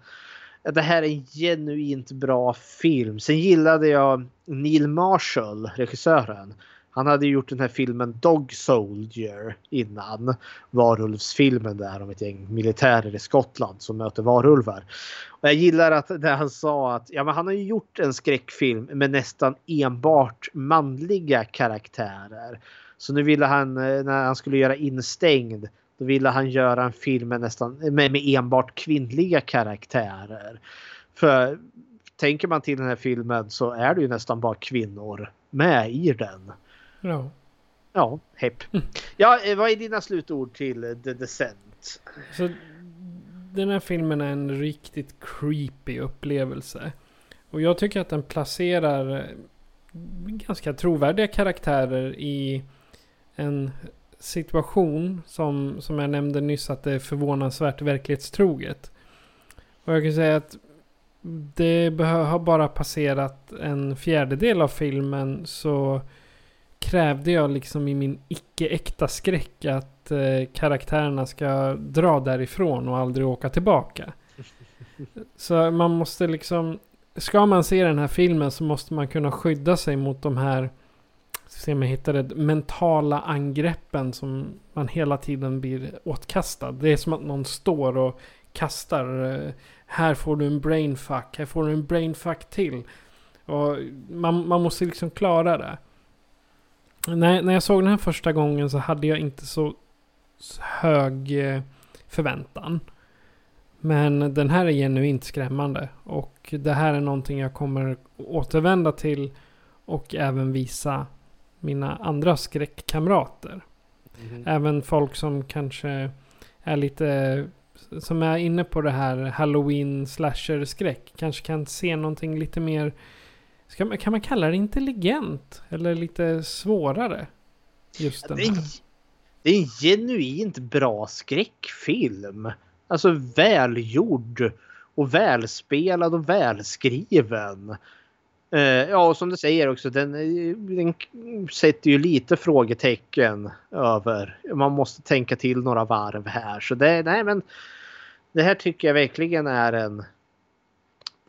Det här är en genuint bra film. Sen gillade jag Neil Marshall, regissören. Han hade gjort den här filmen Dog Soldier innan. Varulvsfilmen där om ett gäng militärer i Skottland som möter varulvar. Och jag gillar att när han sa att ja, men han har ju gjort en skräckfilm med nästan enbart manliga karaktärer. Så nu ville han eh, när han skulle göra Instängd då ville han göra en film med, nästan, med, med enbart kvinnliga karaktärer. För tänker man till den här filmen så är det ju nästan bara kvinnor med i den. Ja. Ja, hepp. Mm. Ja, eh, vad är dina slutord till eh, The Descent? Så, den här filmen är en riktigt creepy upplevelse. Och jag tycker att den placerar eh, ganska trovärdiga karaktärer i en situation som, som jag nämnde nyss att det är förvånansvärt verklighetstroget. Och jag kan säga att det har bara passerat en fjärdedel av filmen så krävde jag liksom i min icke-äkta skräck att eh, karaktärerna ska dra därifrån och aldrig åka tillbaka. Så man måste liksom... Ska man se den här filmen så måste man kunna skydda sig mot de här se om jag hittar det, mentala angreppen som man hela tiden blir åtkastad. Det är som att någon står och kastar. Eh, här får du en brainfuck, här får du en brainfuck till. Och man, man måste liksom klara det. När, när jag såg den här första gången så hade jag inte så hög eh, förväntan. Men den här är genuint skrämmande. Och det här är någonting jag kommer återvända till. Och även visa mina andra skräckkamrater. Mm. Även folk som kanske är lite som är inne på det här halloween slasher skräck. Kanske kan se någonting lite mer Ska man, kan man kalla det intelligent? Eller lite svårare? Just den här. Det är en genuint bra skräckfilm. Alltså välgjord och välspelad och välskriven. Uh, ja, och som du säger också, den, den sätter ju lite frågetecken över. Man måste tänka till några varv här. Så det, nej men. Det här tycker jag verkligen är en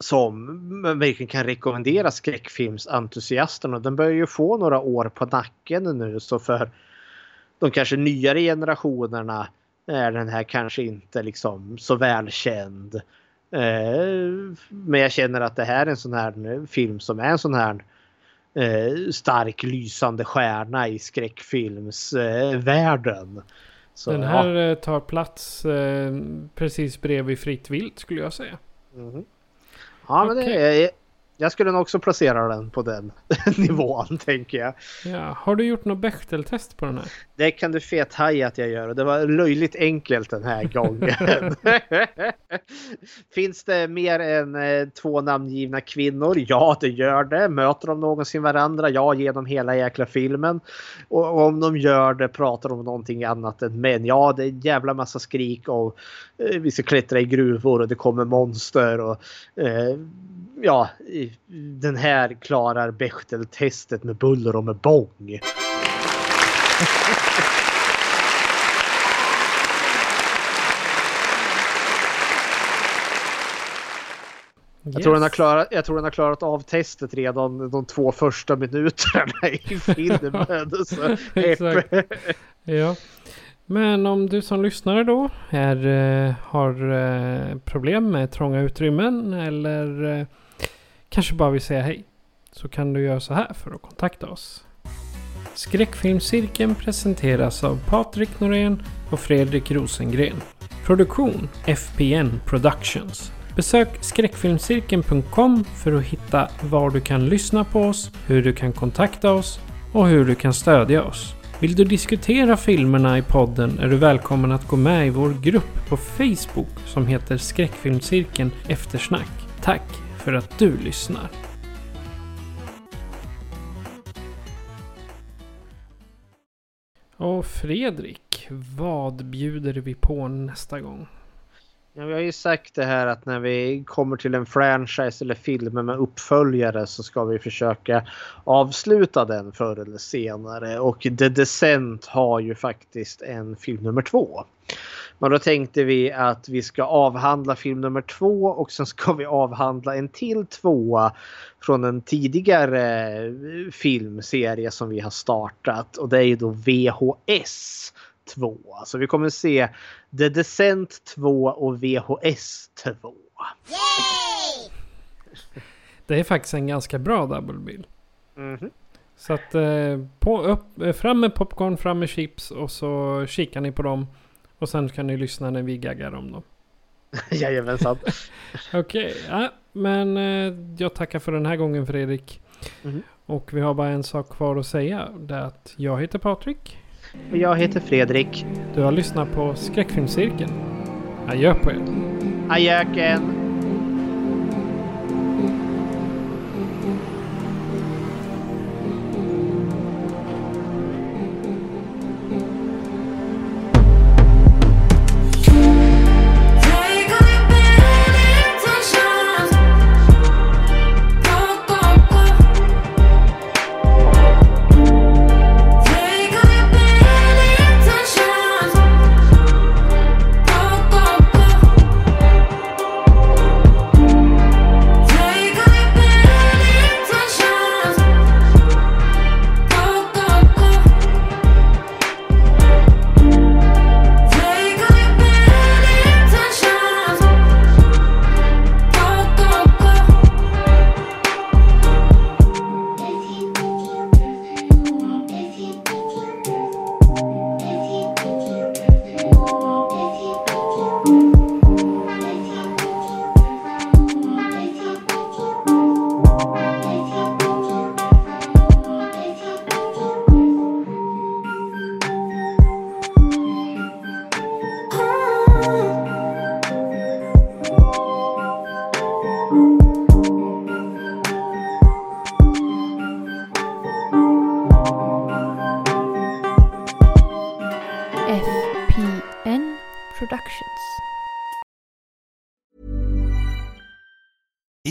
som verkligen kan rekommendera skräckfilmsentusiasterna. Den börjar ju få några år på nacken nu så för de kanske nyare generationerna är den här kanske inte liksom så välkänd. Eh, men jag känner att det här är en sån här film som är en sån här eh, stark lysande stjärna i skräckfilmsvärlden. Så, den här ja. tar plats eh, precis bredvid Fritt vilt skulle jag säga. Mm. Ja, men okay. det är, jag skulle nog också placera den på den nivån tänker jag. Ja, har du gjort något Bechteltest på den här? Det kan du fethaja att jag gör och det var löjligt enkelt den här gången. Finns det mer än eh, två namngivna kvinnor? Ja, det gör det. Möter de någonsin varandra? Ja, genom hela jäkla filmen. Och om de gör det pratar de om någonting annat än män. Ja, det är en jävla massa skrik och vi ska klättra i gruvor och det kommer monster och eh, ja, den här klarar Bechteltestet med buller och med bång. Yes. Jag tror, den har klarat, jag tror den har klarat av testet redan de två första minuterna i filmen. Exakt. Ja. Men om du som lyssnare då är, eh, har eh, problem med trånga utrymmen eller eh, kanske bara vill säga hej. Så kan du göra så här för att kontakta oss. Skräckfilmscirkeln presenteras av Patrik Norén och Fredrik Rosengren. Produktion FPN Productions. Besök skräckfilmscirkeln.com för att hitta var du kan lyssna på oss, hur du kan kontakta oss och hur du kan stödja oss. Vill du diskutera filmerna i podden är du välkommen att gå med i vår grupp på Facebook som heter Skräckfilmscirkeln Eftersnack. Tack för att du lyssnar. Och Fredrik, vad bjuder vi på nästa gång? Ja, vi har ju sagt det här att när vi kommer till en franchise eller filmer med uppföljare så ska vi försöka avsluta den förr eller senare. Och The Descent har ju faktiskt en film nummer två. Men då tänkte vi att vi ska avhandla film nummer två och sen ska vi avhandla en till tvåa från en tidigare eh, filmserie som vi har startat och det är ju då VHS 2. Så vi kommer se The Descent 2 och VHS 2. Det är faktiskt en ganska bra double bill. Mhm. Så att eh, på, upp, eh, fram med popcorn, fram med chips och så kikar ni på dem. Och sen kan ni lyssna när vi gaggar om dem. Jajamensan. Okej, ja, men eh, jag tackar för den här gången Fredrik. Mhm. Och vi har bara en sak kvar att säga. Det är att jag heter Patrik. Och jag heter Fredrik. Du har lyssnat på Skräckfilmscirkeln. Adjö på er. Ajöken!